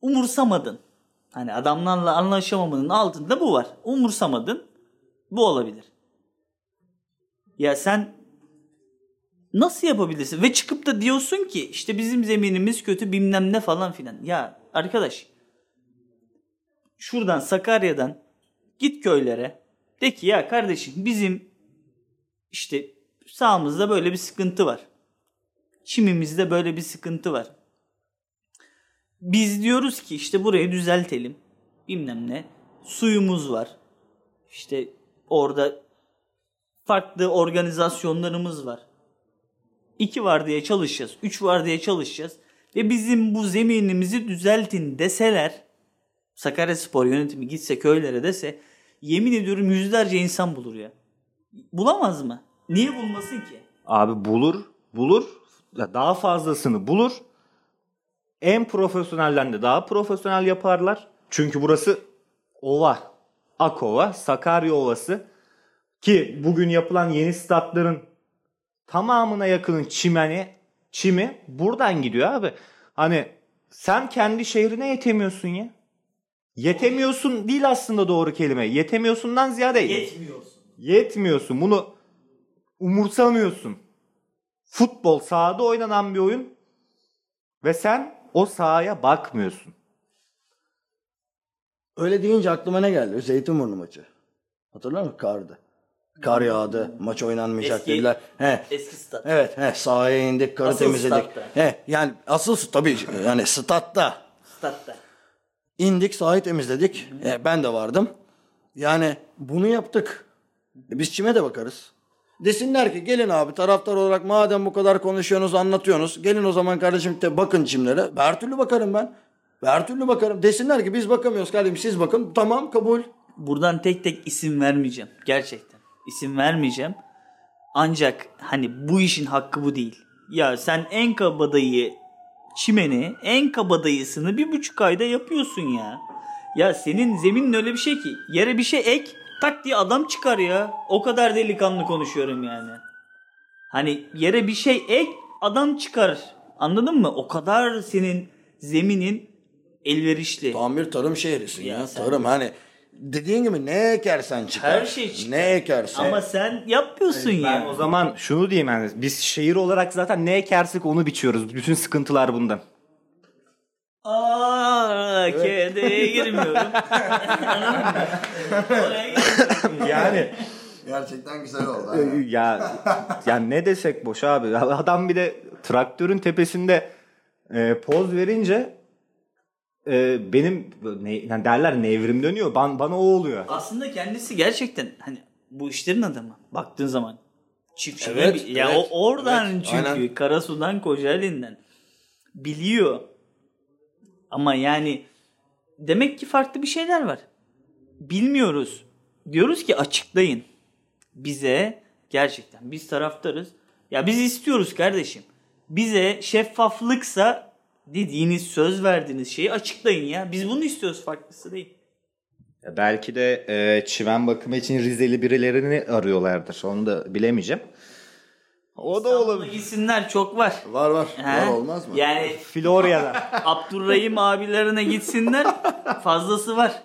[SPEAKER 2] umursamadın. Hani adamlarla anlaşamamanın altında bu var. Umursamadın. Bu olabilir. Ya sen nasıl yapabilirsin? Ve çıkıp da diyorsun ki işte bizim zeminimiz kötü bilmem ne falan filan. Ya arkadaş şuradan Sakarya'dan git köylere de ki ya kardeşim bizim işte sağımızda böyle bir sıkıntı var. Çimimizde böyle bir sıkıntı var. Biz diyoruz ki işte burayı düzeltelim. Bilmem ne. Suyumuz var. İşte orada farklı organizasyonlarımız var. İki var diye çalışacağız. Üç var diye çalışacağız. Ve bizim bu zeminimizi düzeltin deseler Sakarya Spor yönetimi gitse köylere dese yemin ediyorum yüzlerce insan bulur ya. Bulamaz mı? Niye bulmasın ki?
[SPEAKER 3] Abi bulur, bulur. Daha fazlasını bulur. En profesyonelden de daha profesyonel yaparlar. Çünkü burası ova. Akova, Sakarya Ovası. Ki bugün yapılan yeni statların tamamına yakının çimeni, çimi buradan gidiyor abi. Hani sen kendi şehrine yetemiyorsun ya. Yetemiyorsun değil aslında doğru kelime. Yetemiyorsundan ziyade
[SPEAKER 2] Yetmiyorsun.
[SPEAKER 3] yetmiyorsun. Bunu umursamıyorsun. Futbol sahada oynanan bir oyun ve sen o sahaya bakmıyorsun.
[SPEAKER 1] Öyle deyince aklıma ne geldi? Zeytinburnu maçı. Hatırlar mısın? Kardı. Kar yağdı. Maç oynanmayacak
[SPEAKER 2] Eski-
[SPEAKER 1] dediler. He.
[SPEAKER 2] Eski stat.
[SPEAKER 1] Evet, he, sahaya indik, karı
[SPEAKER 2] Asıl
[SPEAKER 1] temizledik.
[SPEAKER 2] statta.
[SPEAKER 1] He, yani asıl tabii yani statta
[SPEAKER 2] Statta.
[SPEAKER 1] İndik, sahayı temizledik. E, ben de vardım. Yani bunu yaptık. E, biz çime de bakarız. Desinler ki gelin abi taraftar olarak madem bu kadar konuşuyorsunuz, anlatıyorsunuz. Gelin o zaman kardeşim de bakın çimlere. Her türlü bakarım ben. Her türlü bakarım. Desinler ki biz bakamıyoruz kardeşim siz bakın. Tamam kabul.
[SPEAKER 2] Buradan tek tek isim vermeyeceğim. Gerçekten. İsim vermeyeceğim. Ancak hani bu işin hakkı bu değil. Ya sen en kabadayı çimeni, en kabadayısını bir buçuk ayda yapıyorsun ya. Ya senin zeminin öyle bir şey ki yere bir şey ek tak diye adam çıkar ya. O kadar delikanlı konuşuyorum yani. Hani yere bir şey ek adam çıkar. Anladın mı? O kadar senin zeminin elverişli.
[SPEAKER 1] Tam bir tarım şehrisin ya.
[SPEAKER 2] Ya
[SPEAKER 1] Tarım hani dediğin gibi ne ekersen çıkar.
[SPEAKER 2] Her şey çıkar.
[SPEAKER 1] Ne ekersen.
[SPEAKER 2] Ama sen yapmıyorsun
[SPEAKER 3] Ben
[SPEAKER 2] ya.
[SPEAKER 3] o zaman şunu diyeyim yani biz şehir olarak zaten ne ekersek onu biçiyoruz. Bütün sıkıntılar bundan.
[SPEAKER 2] Aa, kedeye girmiyorum. Oraya girmiyorum.
[SPEAKER 3] Yani
[SPEAKER 1] Gerçekten güzel oldu.
[SPEAKER 3] ya ya ne desek boş abi. Adam bir de traktörün tepesinde e, poz verince e, benim ne, yani derler nevrim dönüyor. Ban, bana o oluyor.
[SPEAKER 2] Aslında kendisi gerçekten hani bu işlerin adamı. Baktığın zaman çiftçiliği
[SPEAKER 1] Evet,
[SPEAKER 2] bi- ya
[SPEAKER 1] evet,
[SPEAKER 2] o oradan
[SPEAKER 1] evet,
[SPEAKER 2] çünkü
[SPEAKER 1] aynen.
[SPEAKER 2] Karasu'dan Kocaeli'nden biliyor. Ama yani demek ki farklı bir şeyler var. Bilmiyoruz. Diyoruz ki açıklayın. Bize gerçekten biz taraftarız. Ya biz istiyoruz kardeşim. Bize şeffaflıksa dediğiniz söz verdiğiniz şeyi açıklayın ya. Biz bunu istiyoruz farklısı değil.
[SPEAKER 3] Ya Belki de e, çimen bakımı için Rizeli birilerini arıyorlardır. Onu da bilemeyeceğim. O da olabilir.
[SPEAKER 2] gitsinler çok var.
[SPEAKER 1] Var var.
[SPEAKER 2] He?
[SPEAKER 1] Var olmaz mı?
[SPEAKER 2] Yani
[SPEAKER 3] Florya'da.
[SPEAKER 2] Abdurrahim abilerine gitsinler fazlası var.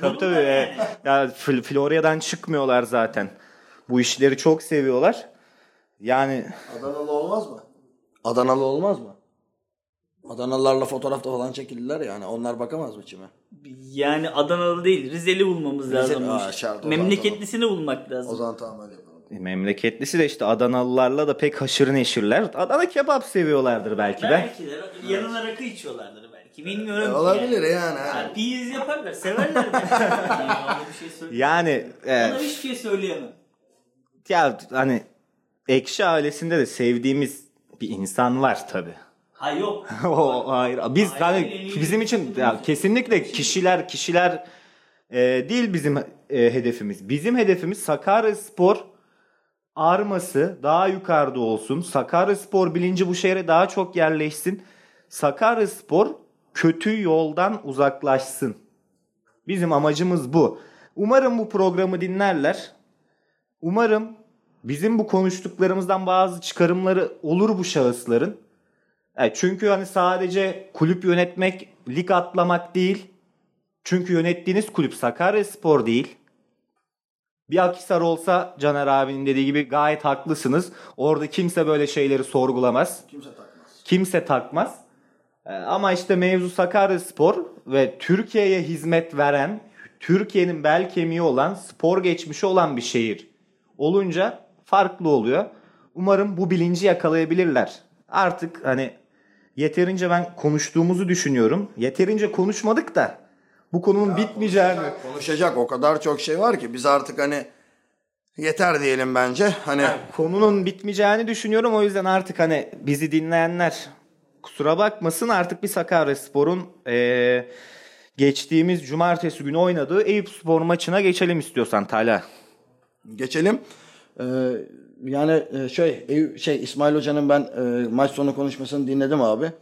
[SPEAKER 3] tabii tabii. e, ya Fl- Florya'dan çıkmıyorlar zaten. Bu işleri çok seviyorlar. Yani
[SPEAKER 1] Adanalı olmaz mı? Adanalı olmaz mı? Adanalılarla fotoğrafta falan çekildiler yani. Onlar bakamaz mı çime?
[SPEAKER 2] Yani Adanalı değil Rizeli bulmamız lazım.
[SPEAKER 1] Aa, şart,
[SPEAKER 2] Memleketlisini bulmak lazım.
[SPEAKER 1] O zaman tamam öyle yapalım.
[SPEAKER 3] memleketlisi de işte Adanalılarla da pek haşır neşirler. Adana kebap seviyorlardır belki de.
[SPEAKER 2] Belki de yanına rakı içiyorlardır belki. ki bilmiyorum ki.
[SPEAKER 1] Olabilir yani.
[SPEAKER 2] Yani piyiz yaparlar, severler yani ona bir şey.
[SPEAKER 3] Yani e,
[SPEAKER 2] Ona hiçbir şey söyleyemem.
[SPEAKER 3] ya hani ekşi ailesinde de sevdiğimiz bir insan var tabi.
[SPEAKER 2] Ha yok.
[SPEAKER 3] o hayır. Biz
[SPEAKER 2] Hayır, en iyi
[SPEAKER 3] bizim için ya, kesinlikle kişiler kişiler e, değil bizim e, hedefimiz. Bizim hedefimiz Sakaryaspor arması daha yukarıda olsun. Sakaryaspor bilinci bu şehre daha çok yerleşsin. Sakaryaspor kötü yoldan uzaklaşsın. Bizim amacımız bu. Umarım bu programı dinlerler. Umarım bizim bu konuştuklarımızdan bazı çıkarımları olur bu şahısların. Evet, çünkü hani sadece kulüp yönetmek, lig atlamak değil. Çünkü yönettiğiniz kulüp Sakaryaspor değil. Bir Akhisar olsa Caner abinin dediği gibi gayet haklısınız. Orada kimse böyle şeyleri sorgulamaz.
[SPEAKER 1] Kimse takmaz.
[SPEAKER 3] Kimse takmaz. Ee, Ama işte mevzu Sakaryaspor ve Türkiye'ye hizmet veren, Türkiye'nin bel kemiği olan, spor geçmişi olan bir şehir olunca farklı oluyor. Umarım bu bilinci yakalayabilirler. Artık hani yeterince ben konuştuğumuzu düşünüyorum. Yeterince konuşmadık da bu konunun bitmeyeceğini.
[SPEAKER 1] Konuşacak o kadar çok şey var ki biz artık hani yeter diyelim bence. Hani
[SPEAKER 3] konunun bitmeyeceğini düşünüyorum. O yüzden artık hani bizi dinleyenler kusura bakmasın artık bir Sakaryaspor'un eee geçtiğimiz cumartesi günü oynadığı Eyüpspor maçına geçelim istiyorsan Tala.
[SPEAKER 1] geçelim. Ee, yani e, şey Eyüp- şey İsmail Hoca'nın ben e, maç sonu konuşmasını dinledim abi.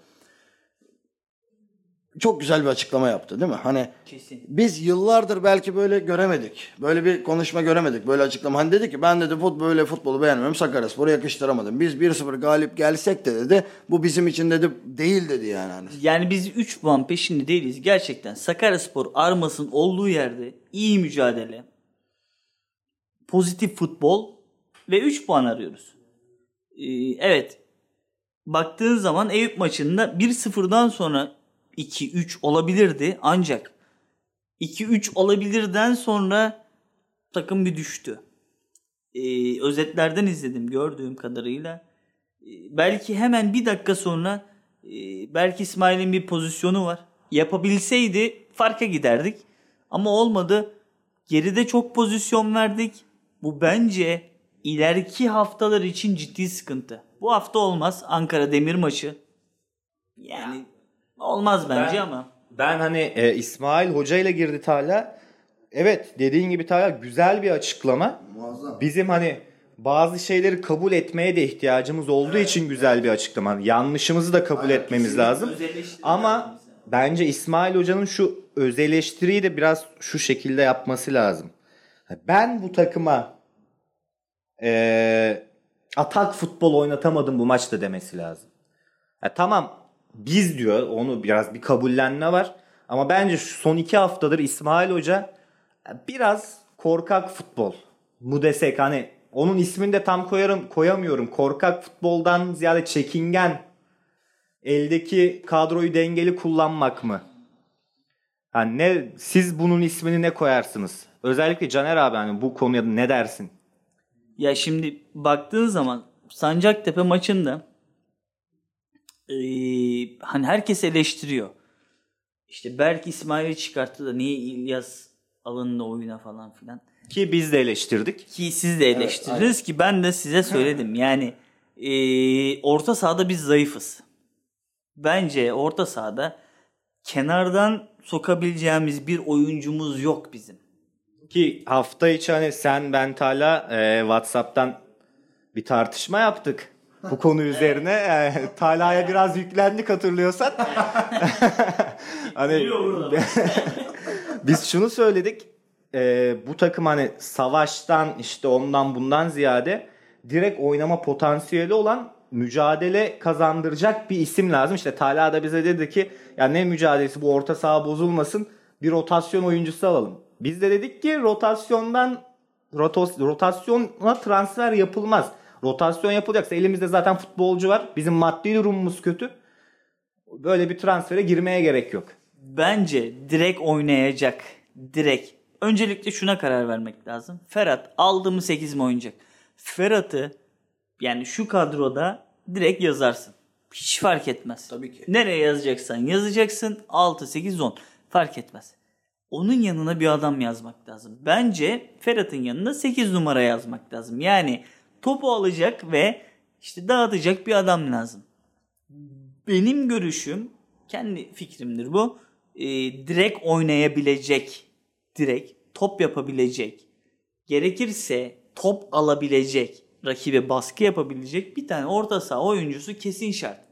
[SPEAKER 1] Çok güzel bir açıklama yaptı değil mi? Hani
[SPEAKER 2] Kesin.
[SPEAKER 1] biz yıllardır belki böyle göremedik. Böyle bir konuşma göremedik. Böyle açıklama. Hani dedi ki ben dedi fut böyle futbolu beğenmiyorum. Sakaryaspor'a yakıştıramadım. Biz 1-0 galip gelsek de dedi. Bu bizim için dedi değil dedi yani. Hani.
[SPEAKER 2] Yani biz 3 puan peşinde değiliz. Gerçekten Sakaryaspor armasının olduğu yerde iyi mücadele, pozitif futbol ve 3 puan arıyoruz. Ee, evet. Baktığın zaman Eyüp maçında 1-0'dan sonra 2-3 olabilirdi ancak 2-3 olabilirden sonra takım bir düştü. Ee, özetlerden izledim gördüğüm kadarıyla. Ee, belki hemen bir dakika sonra e, belki İsmail'in bir pozisyonu var. Yapabilseydi farka giderdik. Ama olmadı. Geride çok pozisyon verdik. Bu bence ileriki haftalar için ciddi sıkıntı. Bu hafta olmaz. Ankara Demir maçı. Yani olmaz bence
[SPEAKER 3] Ben-
[SPEAKER 2] ama.
[SPEAKER 3] Ben hani e, İsmail Hoca ile girdi Tala. Evet dediğin gibi Tala güzel bir açıklama.
[SPEAKER 1] Muazzam.
[SPEAKER 3] Bizim hani bazı şeyleri kabul etmeye de ihtiyacımız olduğu için güzel bir açıklama. Hani Yanlışımızı da kabul etmemiz lazım. Ama
[SPEAKER 2] lazım
[SPEAKER 3] bence İsmail Hoca'nın şu öz eleştiriyi de biraz şu şekilde yapması lazım. Ben bu takıma eee, atak futbol oynatamadım bu maçta demesi lazım. Ya tamam biz diyor onu biraz bir kabullenme var. Ama bence şu son iki haftadır İsmail Hoca biraz korkak futbol mu desek hani onun ismini de tam koyarım koyamıyorum. Korkak futboldan ziyade çekingen eldeki kadroyu dengeli kullanmak mı? Yani ne siz bunun ismini ne koyarsınız? Özellikle Caner abi hani bu konuya ne dersin?
[SPEAKER 2] Ya şimdi baktığın zaman Sancaktepe maçında eee, hani herkes eleştiriyor. İşte Berk İsmail'i çıkarttı da niye İlyas alındı oyuna falan filan.
[SPEAKER 3] Ki biz de eleştirdik.
[SPEAKER 2] Ki siz de eleştirdiniz ki ben de size söyledim. Yani eee, orta sahada biz zayıfız. Bence orta sahada kenardan sokabileceğimiz bir oyuncumuz yok bizim.
[SPEAKER 3] Ki hafta içi hani sen ben Tala e, Whatsapp'tan bir tartışma yaptık. Bu konu üzerine e, Tala'ya biraz yüklendik hatırlıyorsan. hani biz şunu söyledik. E, bu takım hani savaştan işte ondan bundan ziyade direkt oynama potansiyeli olan mücadele kazandıracak bir isim lazım. İşte Talha da bize dedi ki ya ne mücadelesi bu orta saha bozulmasın bir rotasyon oyuncusu alalım. Biz de dedik ki rotasyondan rotos, rotasyona transfer yapılmaz. Rotasyon yapılacaksa elimizde zaten futbolcu var. Bizim maddi durumumuz kötü. Böyle bir transfere girmeye gerek yok.
[SPEAKER 2] Bence direkt oynayacak. Direkt. Öncelikle şuna karar vermek lazım. Ferhat aldı mı 8 mi oynayacak? Ferhat'ı yani şu kadroda direkt yazarsın. Hiç fark etmez.
[SPEAKER 1] Tabii ki.
[SPEAKER 2] Nereye yazacaksan yazacaksın 6, 8, 10 fark etmez. Onun yanına bir adam yazmak lazım. Bence Ferhat'ın yanına 8 numara yazmak lazım. Yani topu alacak ve işte dağıtacak bir adam lazım. Benim görüşüm kendi fikrimdir bu. Ee, direkt oynayabilecek, direkt top yapabilecek, gerekirse top alabilecek, rakibe baskı yapabilecek bir tane orta saha oyuncusu kesin şart.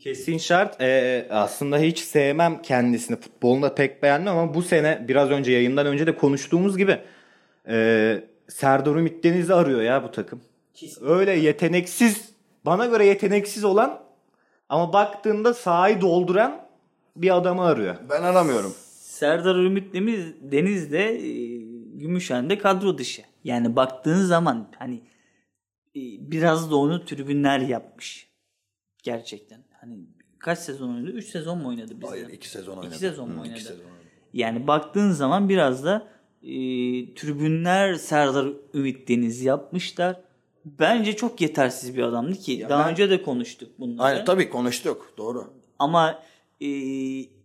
[SPEAKER 3] Kesin şart. Ee, aslında hiç sevmem kendisini. Futbolunu da pek beğenmem ama bu sene biraz önce yayından önce de konuştuğumuz gibi e, Serdar Ümit Deniz'i arıyor ya bu takım. Öyle yeteneksiz, bana göre yeteneksiz olan ama baktığında sahayı dolduran bir adamı arıyor.
[SPEAKER 1] Ben aramıyorum.
[SPEAKER 2] Serdar Ümit Deniz, Deniz de e, Gümüşhane'de kadro dışı. Yani baktığın zaman hani e, biraz da onu tribünler yapmış. Gerçekten. Hani kaç sezon oynadı? 3 sezon mu oynadı bizde?
[SPEAKER 1] Hayır iki sezon oynadı.
[SPEAKER 2] İki sezon mu
[SPEAKER 1] Hı,
[SPEAKER 2] oynadı?
[SPEAKER 1] sezon oynadı.
[SPEAKER 2] Yani baktığın zaman biraz da e, tribünler Serdar Ümit Deniz yapmışlar. Bence çok yetersiz bir adamdı ki. daha
[SPEAKER 1] ben-
[SPEAKER 2] önce de konuştuk bunları.
[SPEAKER 1] Aynen tabii konuştuk. Doğru.
[SPEAKER 2] Ama e,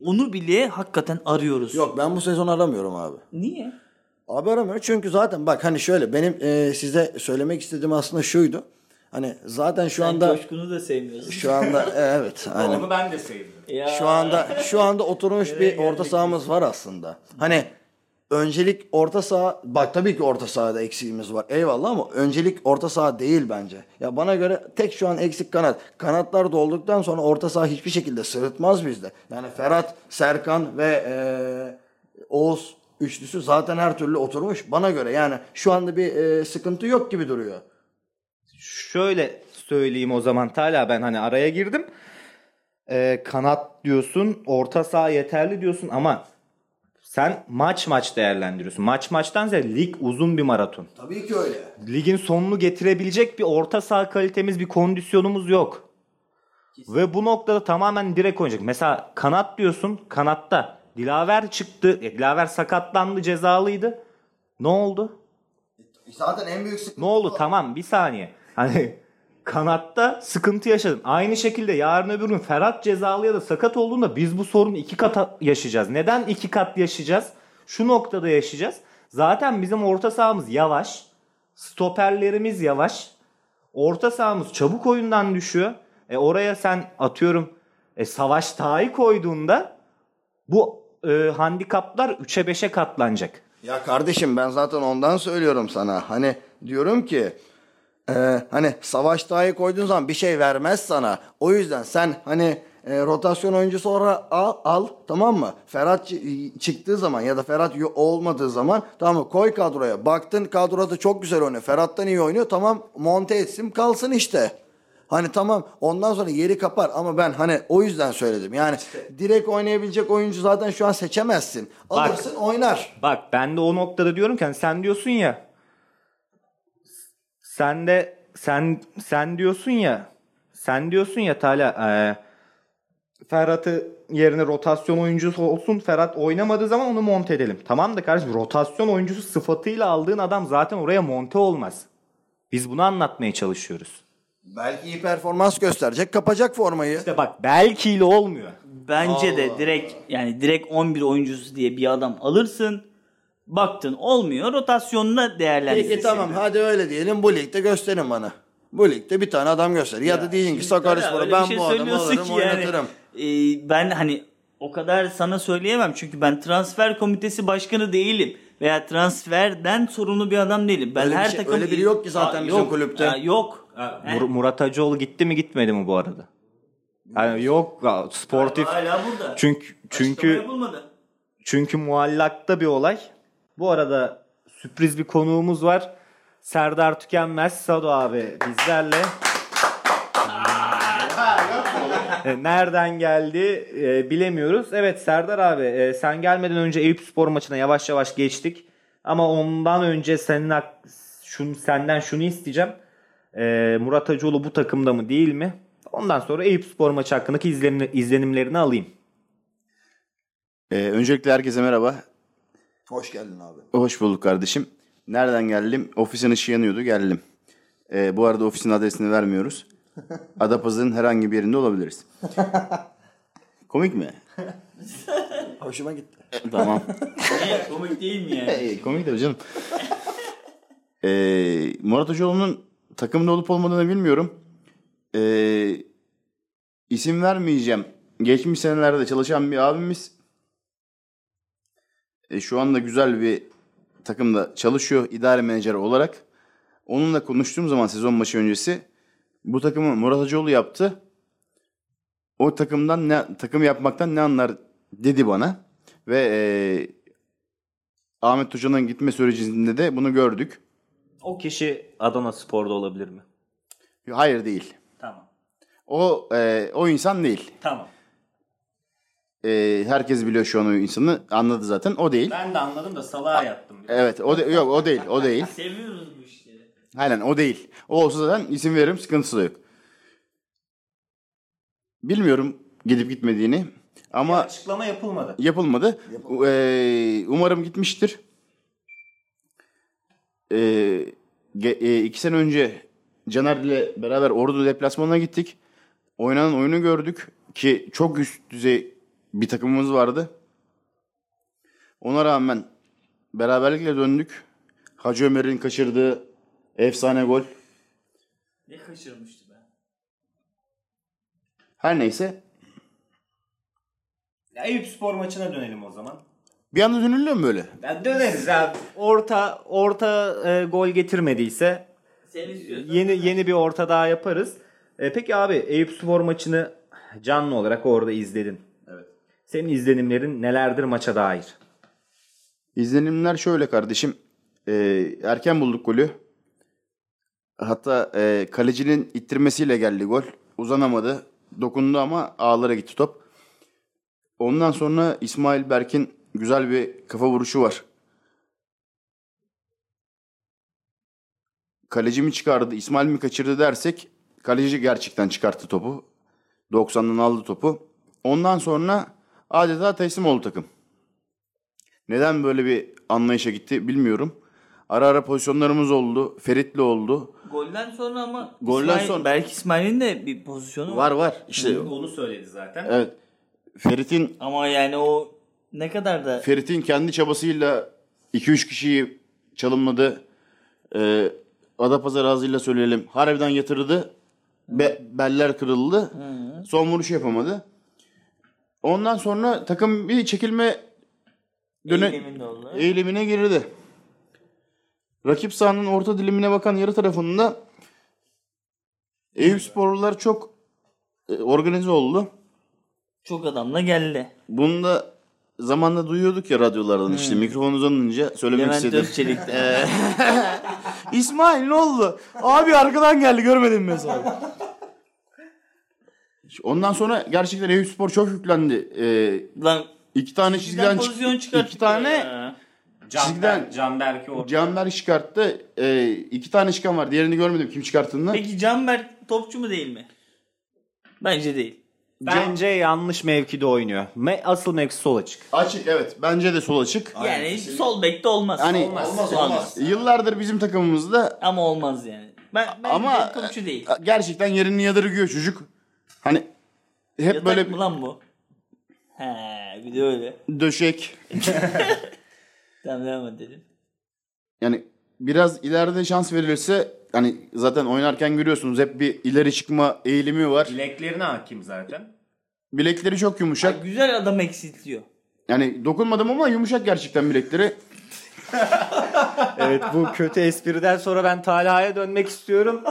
[SPEAKER 2] onu bile hakikaten arıyoruz.
[SPEAKER 1] Yok ben bu sezon aramıyorum abi.
[SPEAKER 2] Niye?
[SPEAKER 1] Abi aramıyorum çünkü zaten bak hani şöyle benim e, size söylemek istediğim aslında şuydu. Hani zaten şu
[SPEAKER 2] Sen
[SPEAKER 1] anda
[SPEAKER 2] Coşkun'u da sevmiyorsun.
[SPEAKER 1] şu anda e, evet aynen.
[SPEAKER 3] Onu ben de sevdim.
[SPEAKER 2] Ya.
[SPEAKER 1] Şu anda şu anda oturmuş bir orta sahamız var aslında. Hani öncelik orta saha bak tabii ki orta sahada eksiğimiz var. Eyvallah ama öncelik orta saha değil bence. Ya bana göre tek şu an eksik kanat. Kanatlar dolduktan sonra orta saha hiçbir şekilde sırıtmaz bizde. Yani Ferhat, Serkan ve eee, Oğuz üçlüsü zaten her türlü oturmuş bana göre. Yani şu anda bir eee, sıkıntı yok gibi duruyor.
[SPEAKER 3] Şöyle söyleyeyim o zaman Tala ben hani araya girdim. Ee, kanat diyorsun, orta saha yeterli diyorsun ama sen maç maç değerlendiriyorsun. Maç maçtan ziyade lig uzun bir maraton.
[SPEAKER 1] Tabii ki öyle.
[SPEAKER 3] Ligin sonunu getirebilecek bir orta saha kalitemiz, bir kondisyonumuz yok. Ve bu noktada tamamen direkt oynayacak. Mesela kanat diyorsun, kanatta Dilaver çıktı. E, Dilaver sakatlandı, cezalıydı. Ne oldu?
[SPEAKER 1] Zaten en büyük sıkıntı
[SPEAKER 3] Ne oldu? Tamam bir saniye. Hani kanatta sıkıntı yaşadın. Aynı şekilde yarın öbür gün Ferhat cezalı ya da sakat olduğunda biz bu sorunu iki kat yaşayacağız. Neden iki kat yaşayacağız? Şu noktada yaşayacağız. Zaten bizim orta sahamız yavaş. Stoperlerimiz yavaş. Orta sahamız çabuk oyundan düşüyor. E oraya sen atıyorum e, savaş tahi koyduğunda bu e, handikaplar 3'e 5'e katlanacak.
[SPEAKER 1] Ya kardeşim ben zaten ondan söylüyorum sana. Hani diyorum ki e, hani savaş dahi koyduğun zaman bir şey vermez sana. O yüzden sen hani e, rotasyon oyuncusu olarak al, al tamam mı? Ferhat çı- çıktığı zaman ya da Ferhat olmadığı zaman tamam mı? Koy kadroya. Baktın kadroda çok güzel oynuyor. Ferhat'tan iyi oynuyor. Tamam monte etsin kalsın işte. Hani tamam ondan sonra yeri kapar ama ben hani o yüzden söyledim. Yani direkt oynayabilecek oyuncu zaten şu an seçemezsin.
[SPEAKER 3] Bak.
[SPEAKER 1] Alırsın oynar.
[SPEAKER 3] Bak ben de o noktada diyorum ki hani sen diyorsun ya sen de sen sen diyorsun ya sen diyorsun ya Tala e, Ferhat'ı yerine rotasyon oyuncusu olsun Ferhat oynamadığı zaman onu monte edelim. Tamam da kardeşim rotasyon oyuncusu sıfatıyla aldığın adam zaten oraya monte olmaz. Biz bunu anlatmaya çalışıyoruz.
[SPEAKER 1] Belki iyi performans gösterecek, kapacak formayı.
[SPEAKER 3] İşte bak belkiyle olmuyor.
[SPEAKER 2] Bence de direkt yani direkt 11 oyuncusu diye bir adam alırsın. Baktın olmuyor rotasyonuna değerlendirirsin.
[SPEAKER 1] Peki tamam hadi öyle diyelim bu ligde gösterin bana. Bu ligde bir tane adam göster. Ya, da diyeceksin ki Sakaryaspor'a ben
[SPEAKER 2] şey
[SPEAKER 1] bu adamı alırım
[SPEAKER 2] ki yani,
[SPEAKER 1] oynatırım.
[SPEAKER 2] e, ben hani o kadar sana söyleyemem çünkü ben transfer komitesi başkanı değilim veya transferden sorumlu bir adam değilim. Ben
[SPEAKER 1] Öyle bir
[SPEAKER 2] her
[SPEAKER 1] şey-
[SPEAKER 2] takım
[SPEAKER 1] öyle biri yok ki zaten
[SPEAKER 2] Aa,
[SPEAKER 1] bizim
[SPEAKER 2] yok,
[SPEAKER 1] kulüpte.
[SPEAKER 2] Aa, yok.
[SPEAKER 3] Mur- Murat Hacıoğlu gitti mi gitmedi mi bu arada? Yani yok ya, sportif.
[SPEAKER 2] Hala burada.
[SPEAKER 3] Çünkü çünkü. Çünkü muallakta bir olay. Bu arada sürpriz bir konuğumuz var. Serdar Tükenmez Sado abi bizlerle. Nereden geldi e, bilemiyoruz. Evet Serdar abi e, sen gelmeden önce Eyüp Spor maçına yavaş yavaş geçtik. Ama ondan önce senin şunu, senden şunu isteyeceğim. E, Murat Hacıoğlu bu takımda mı değil mi? Ondan sonra Eyüp Spor maçı hakkındaki izlenim, izlenimlerini alayım.
[SPEAKER 4] Ee, öncelikle herkese merhaba.
[SPEAKER 1] Hoş geldin abi.
[SPEAKER 4] Hoş bulduk kardeşim. Nereden geldim? Ofisin ışığı yanıyordu geldim. Ee, bu arada ofisin adresini vermiyoruz. Adapazarı'nın herhangi bir yerinde olabiliriz. Komik mi?
[SPEAKER 1] Hoşuma gitti.
[SPEAKER 4] tamam.
[SPEAKER 2] Komik değil mi yani?
[SPEAKER 4] Hey, komik de canım. Ee, Murat Hocaoğlu'nun takımda olup olmadığını bilmiyorum. Ee, isim vermeyeceğim. Geçmiş senelerde çalışan bir abimiz. E, şu anda güzel bir takımda çalışıyor idare menajeri olarak. Onunla konuştuğum zaman sezon başı öncesi bu takımı Murat Hacıoğlu yaptı. O takımdan ne takım yapmaktan ne anlar dedi bana ve e, Ahmet Hoca'nın gitme sürecinde de bunu gördük.
[SPEAKER 3] O kişi Adana Spor'da olabilir mi?
[SPEAKER 4] Hayır değil.
[SPEAKER 3] Tamam.
[SPEAKER 4] O e, o insan değil.
[SPEAKER 3] Tamam.
[SPEAKER 4] E, herkes biliyor şu an o insanı. Anladı zaten. O değil.
[SPEAKER 3] Ben de anladım da salağa yattım.
[SPEAKER 4] Evet, o de, yok o değil. O değil.
[SPEAKER 2] Seviyoruz bu işleri.
[SPEAKER 4] Aynen o değil. O olsa zaten isim veririm sıkıntısı da yok. Bilmiyorum gidip gitmediğini ama
[SPEAKER 3] Açıklama yapılmadı.
[SPEAKER 4] yapılmadı. Ee, umarım gitmiştir. Ee, e, iki sene önce Caner ile beraber Ordu deplasmanına gittik. Oynanan oyunu gördük ki çok üst düzey bir takımımız vardı. Ona rağmen beraberlikle döndük. Hacı Ömer'in kaçırdığı efsane gol.
[SPEAKER 2] Ne kaçırmıştı be?
[SPEAKER 4] Her neyse.
[SPEAKER 3] Ya Eyüp Spor maçına dönelim o zaman.
[SPEAKER 4] Bir anda dönülüyor mu böyle?
[SPEAKER 3] Ya döneriz abi. Orta orta e, gol getirmediyse yeni yeni bir orta daha yaparız. E, peki abi Eyüp Spor maçını canlı olarak orada izledin. Senin izlenimlerin nelerdir maça dair?
[SPEAKER 4] İzlenimler şöyle kardeşim. Ee, erken bulduk golü. Hatta e, kalecinin ittirmesiyle geldi gol. Uzanamadı. Dokundu ama ağlara gitti top. Ondan sonra İsmail Berk'in güzel bir kafa vuruşu var. Kaleci mi çıkardı, İsmail mi kaçırdı dersek kaleci gerçekten çıkarttı topu. 90'dan aldı topu. Ondan sonra adeta teslim oldu takım. Neden böyle bir anlayışa gitti bilmiyorum. Ara ara pozisyonlarımız oldu. Ferit'le oldu.
[SPEAKER 2] Golden sonra ama
[SPEAKER 4] Golden
[SPEAKER 2] İsmail,
[SPEAKER 4] sonra-
[SPEAKER 2] belki İsmail'in de bir pozisyonu
[SPEAKER 4] Var var. İşte
[SPEAKER 3] Onu söyledi zaten.
[SPEAKER 4] evet. Ferit'in
[SPEAKER 2] Ama yani o ne kadar da
[SPEAKER 4] Ferit'in kendi çabasıyla 2-3 kişiyi çalımladı. Ee, Adapazarı ağzıyla söyleyelim. Harbiden yatırdı. Be- beller kırıldı. Son vuruşu yapamadı. Ondan sonra takım bir çekilme döne eğilimine girdi. Rakip sahanın orta dilimine bakan yarı tarafında Eyüp sporlular çok e, organize oldu.
[SPEAKER 2] Çok adamla geldi.
[SPEAKER 4] Bunu da zamanla duyuyorduk ya radyolardan işte mikrofon uzanınca söylemek
[SPEAKER 2] Levent
[SPEAKER 4] istedim.
[SPEAKER 2] Özçelik'te.
[SPEAKER 4] İsmail ne oldu? Abi arkadan geldi görmedim mesela. Ondan sonra gerçekten Eyüp Spor çok yüklendi. Ee,
[SPEAKER 2] Lan
[SPEAKER 4] iki tane çizgiden,
[SPEAKER 2] çizgiden pozisyon
[SPEAKER 4] çık- iki tane
[SPEAKER 2] ya.
[SPEAKER 4] Çizgiden-
[SPEAKER 3] Canberk'i orada.
[SPEAKER 4] Canberk çıkarttı. Ee, iki tane çıkan var. Diğerini görmedim kim çıkarttığını.
[SPEAKER 2] Peki Canberk topçu mu değil mi? Bence değil.
[SPEAKER 3] Bence yanlış mevkide oynuyor. Me- asıl mevkisi sol açık.
[SPEAKER 4] Açık evet. Bence de sol açık.
[SPEAKER 2] Yani sol bekte olmaz.
[SPEAKER 4] Yani
[SPEAKER 2] olmaz.
[SPEAKER 4] yıllardır bizim takımımızda
[SPEAKER 2] Ama olmaz yani. Ben, ben
[SPEAKER 4] Ama-
[SPEAKER 2] topçu değil.
[SPEAKER 4] gerçekten yerini yadırgıyor çocuk. Hani hep
[SPEAKER 2] Yatak
[SPEAKER 4] böyle
[SPEAKER 2] mı lan bu? He bir de öyle.
[SPEAKER 4] döşek.
[SPEAKER 2] Tamam devam edelim.
[SPEAKER 4] Yani biraz ileride şans verilirse hani zaten oynarken görüyorsunuz hep bir ileri çıkma eğilimi var.
[SPEAKER 3] Bileklerine hakim zaten.
[SPEAKER 4] Bilekleri çok yumuşak.
[SPEAKER 2] Ya, güzel adam eksiltiyor.
[SPEAKER 4] Yani dokunmadım ama yumuşak gerçekten bilekleri.
[SPEAKER 3] Evet bu kötü espriden sonra ben Talha'ya dönmek istiyorum.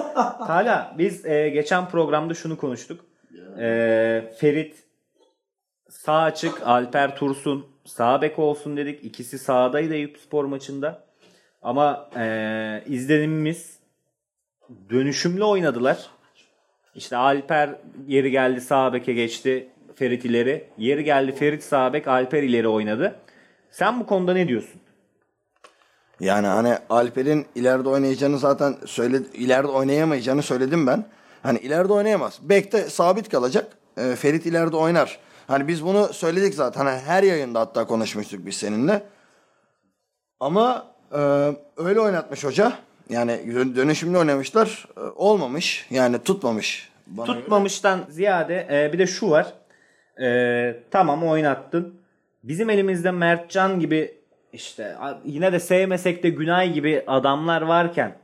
[SPEAKER 3] Talha biz e, geçen programda şunu konuştuk. E, Ferit sağ açık, Alper Tursun sağ bek olsun dedik. İkisi sağdaydı Eyüp Spor maçında. Ama e, izlenimimiz dönüşümlü oynadılar. İşte Alper yeri geldi sağ beke geçti. Ferit ileri. Yeri geldi Ferit sağ bek, Alper ileri oynadı. Sen bu konuda ne diyorsun?
[SPEAKER 1] Yani hani Alper'in ileride oynayacağını zaten söyledi, ileride oynayamayacağını söyledim ben. Hani ileride oynayamaz. Bekte sabit kalacak. Ee, Ferit ileride oynar. Hani biz bunu söyledik zaten. Hani her yayında hatta konuşmuştuk biz seninle. Ama e, öyle oynatmış hoca. Yani dön- dönüşümlü oynamışlar. E, olmamış. Yani tutmamış
[SPEAKER 3] Tutmamıştan ziyade e, bir de şu var. E, tamam oynattın. Bizim elimizde Mertcan gibi işte yine de sevmesek de Günay gibi adamlar varken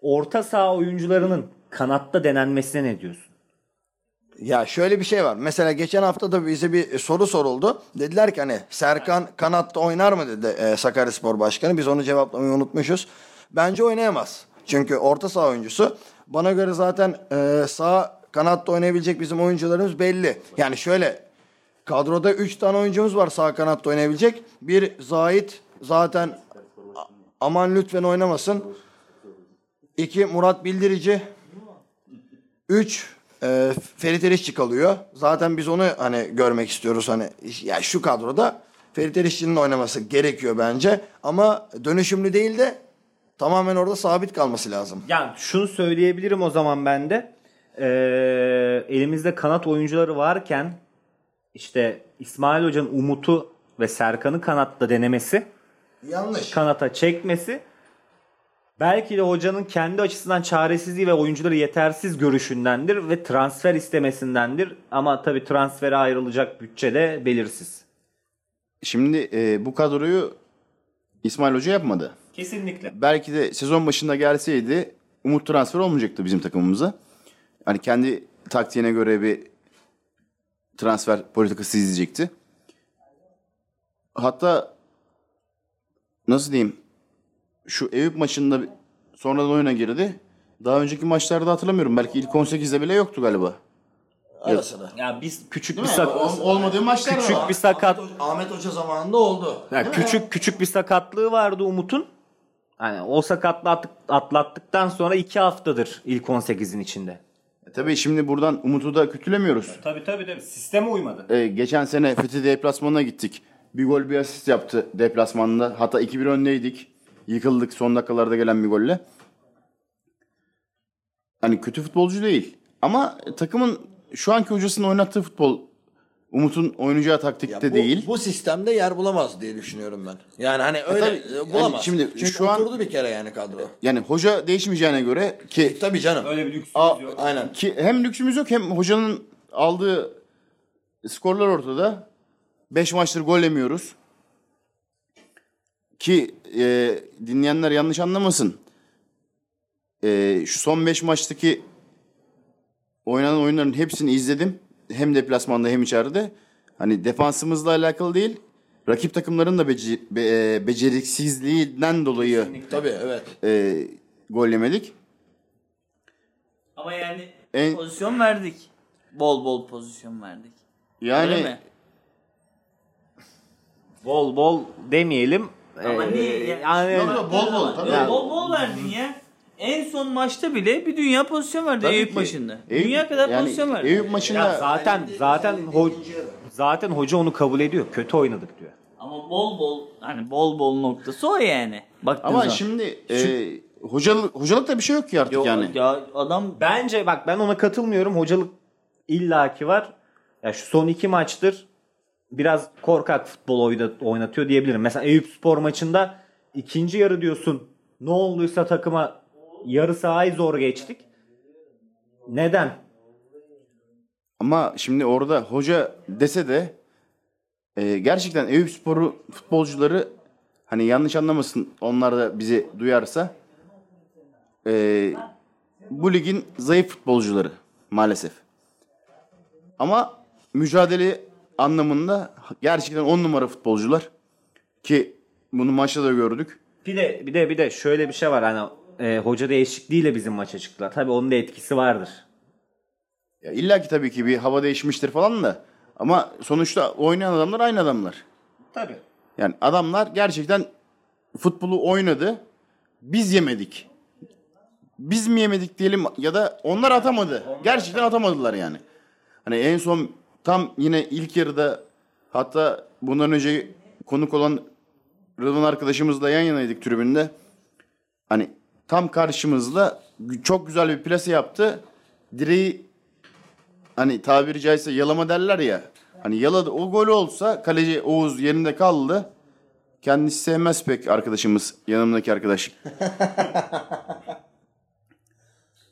[SPEAKER 3] orta saha oyuncularının kanatta denenmesine ne diyorsun?
[SPEAKER 1] Ya şöyle bir şey var. Mesela geçen hafta da bize bir soru soruldu. Dediler ki hani Serkan kanatta oynar mı dedi e, Sakaryaspor Başkanı. Biz onu cevaplamayı unutmuşuz. Bence oynayamaz. Çünkü orta saha oyuncusu. Bana göre zaten e, sağ kanatta oynayabilecek bizim oyuncularımız belli. Yani şöyle kadroda 3 tane oyuncumuz var sağ kanatta oynayabilecek. Bir Zahit zaten aman lütfen oynamasın. İki Murat Bildirici. 3 e, Ferit Erişçi kalıyor. Zaten biz onu hani görmek istiyoruz hani ya şu kadroda Ferit Erişçi'nin oynaması gerekiyor bence ama dönüşümlü değil de tamamen orada sabit kalması lazım.
[SPEAKER 3] Yani şunu söyleyebilirim o zaman ben de. Ee, elimizde kanat oyuncuları varken işte İsmail Hoca'nın Umut'u ve Serkan'ı kanatta denemesi,
[SPEAKER 1] Yanlış.
[SPEAKER 3] kanata çekmesi belki de hocanın kendi açısından çaresizliği ve oyuncuları yetersiz görüşündendir ve transfer istemesindendir. Ama tabii transfere ayrılacak bütçe de belirsiz.
[SPEAKER 4] Şimdi e, bu kadroyu İsmail Hoca yapmadı.
[SPEAKER 3] Kesinlikle.
[SPEAKER 4] Belki de sezon başında gelseydi Umut transfer olmayacaktı bizim takımımıza. Hani kendi taktiğine göre bir transfer politikası izleyecekti. Hatta nasıl diyeyim şu Eyüp maçında sonradan oyuna girdi. Daha önceki maçlarda hatırlamıyorum. Belki ilk 18'de bile yoktu galiba.
[SPEAKER 1] Ara sıra.
[SPEAKER 3] Ya biz küçük bir
[SPEAKER 4] Değil mi?
[SPEAKER 3] sak
[SPEAKER 4] Ol- olmadığı maçlar
[SPEAKER 3] küçük
[SPEAKER 4] var.
[SPEAKER 3] bir sakat
[SPEAKER 1] Ahmet Hoca zamanında oldu.
[SPEAKER 3] Ya küçük küçük bir sakatlığı vardı Umut'un. Hani o sakatlığı attık- atlattıktan sonra iki haftadır ilk 18'in içinde.
[SPEAKER 4] E, Tabii şimdi buradan Umut'u da kötülemiyoruz.
[SPEAKER 3] Tabii tabii tabii. Sisteme uymadı.
[SPEAKER 4] Ee, geçen sene Fethi deplasmanına gittik. Bir gol bir asist yaptı deplasmanda. Hatta 2-1 öndeydik. Yıkıldık son dakikalarda gelen bir golle. Hani kötü futbolcu değil. Ama takımın şu anki hocasının oynattığı futbol Umut'un oynayacağı taktikte
[SPEAKER 1] bu,
[SPEAKER 4] değil.
[SPEAKER 1] Bu sistemde yer bulamaz diye düşünüyorum ben. Yani hani öyle
[SPEAKER 4] tabii,
[SPEAKER 1] e, bulamaz.
[SPEAKER 4] yani şimdi
[SPEAKER 1] Çünkü
[SPEAKER 4] şu an-
[SPEAKER 1] oturdu bir kere yani kadro.
[SPEAKER 4] Yani hoca değişmeyeceğine göre ki
[SPEAKER 1] Tabii canım.
[SPEAKER 3] Öyle bir lüksümüz
[SPEAKER 4] A-
[SPEAKER 3] yok.
[SPEAKER 1] Aynen.
[SPEAKER 4] ki hem lüksümüz yok hem hocanın aldığı skorlar ortada. 5 maçtır gol yemiyoruz. Ki e, dinleyenler yanlış anlamasın. E, şu son 5 maçtaki oynanan oyunların hepsini izledim. Hem deplasmanda hem içeride. Hani defansımızla alakalı değil. Rakip takımların da bece- be- e, beceriksizliğinden dolayı
[SPEAKER 1] Tabii evet.
[SPEAKER 4] e, gol yemedik.
[SPEAKER 2] Ama yani
[SPEAKER 4] En-
[SPEAKER 2] pozisyon verdik. Bol bol pozisyon verdik. Öyle
[SPEAKER 4] Yani
[SPEAKER 2] mi?
[SPEAKER 3] Bol bol demeyelim.
[SPEAKER 2] Ama
[SPEAKER 3] Ee,
[SPEAKER 2] niye? ya-
[SPEAKER 3] yani
[SPEAKER 4] Yok, yok, bol bol, tabii.
[SPEAKER 2] Ya bol bol verdin ya. En son maçta bile bir dünya pozisyon verdi
[SPEAKER 4] Tabii
[SPEAKER 2] Eyüp
[SPEAKER 4] ki.
[SPEAKER 2] başında.
[SPEAKER 4] Eyüp-
[SPEAKER 2] dünya kadar
[SPEAKER 4] yani
[SPEAKER 2] pozisyon verdi.
[SPEAKER 4] Eyüp maçında
[SPEAKER 3] ya zaten zaten ho- zaten hoca onu kabul ediyor. Kötü oynadık diyor.
[SPEAKER 2] Ama bol bol hani bol bol noktası o yani. Baktığın
[SPEAKER 4] ama
[SPEAKER 2] zaman.
[SPEAKER 4] şimdi e, hocalık hocalıkta bir şey yok ki artık
[SPEAKER 2] Yok,
[SPEAKER 4] yani.
[SPEAKER 2] ya adam
[SPEAKER 3] Bence bak ben ona katılmıyorum. Hocalık illaki var. Ya şu son iki maçtır biraz korkak futbol oyna- oynatıyor diyebilirim. Mesela Eyüp Spor maçında ikinci yarı diyorsun ne olduysa takıma yarı sahayı zor geçtik. Neden?
[SPEAKER 4] Ama şimdi orada hoca dese de e, gerçekten Eyüp Sporu futbolcuları hani yanlış anlamasın onlar da bizi duyarsa e, bu ligin zayıf futbolcuları maalesef. Ama mücadele anlamında gerçekten on numara futbolcular ki bunu maçta da gördük.
[SPEAKER 3] Bir de bir de bir de şöyle bir şey var hani e, hoca değişikliğiyle bizim maça çıktılar. Tabii onun da etkisi vardır.
[SPEAKER 4] Ya illa ki tabii ki bir hava değişmiştir falan da ama sonuçta oynayan adamlar aynı adamlar.
[SPEAKER 3] Tabii.
[SPEAKER 4] Yani adamlar gerçekten futbolu oynadı. Biz yemedik. Biz mi yemedik diyelim ya da onlar atamadı. gerçekten atamadılar yani. Hani en son tam yine ilk yarıda hatta bundan önce konuk olan Rıdvan arkadaşımızla yan yanaydık tribünde. Hani tam karşımızda çok güzel bir plase yaptı. Direği hani tabiri caizse yalama derler ya. Hani yaladı. O gol olsa kaleci Oğuz yerinde kaldı. Kendisi sevmez pek arkadaşımız. Yanımdaki arkadaş.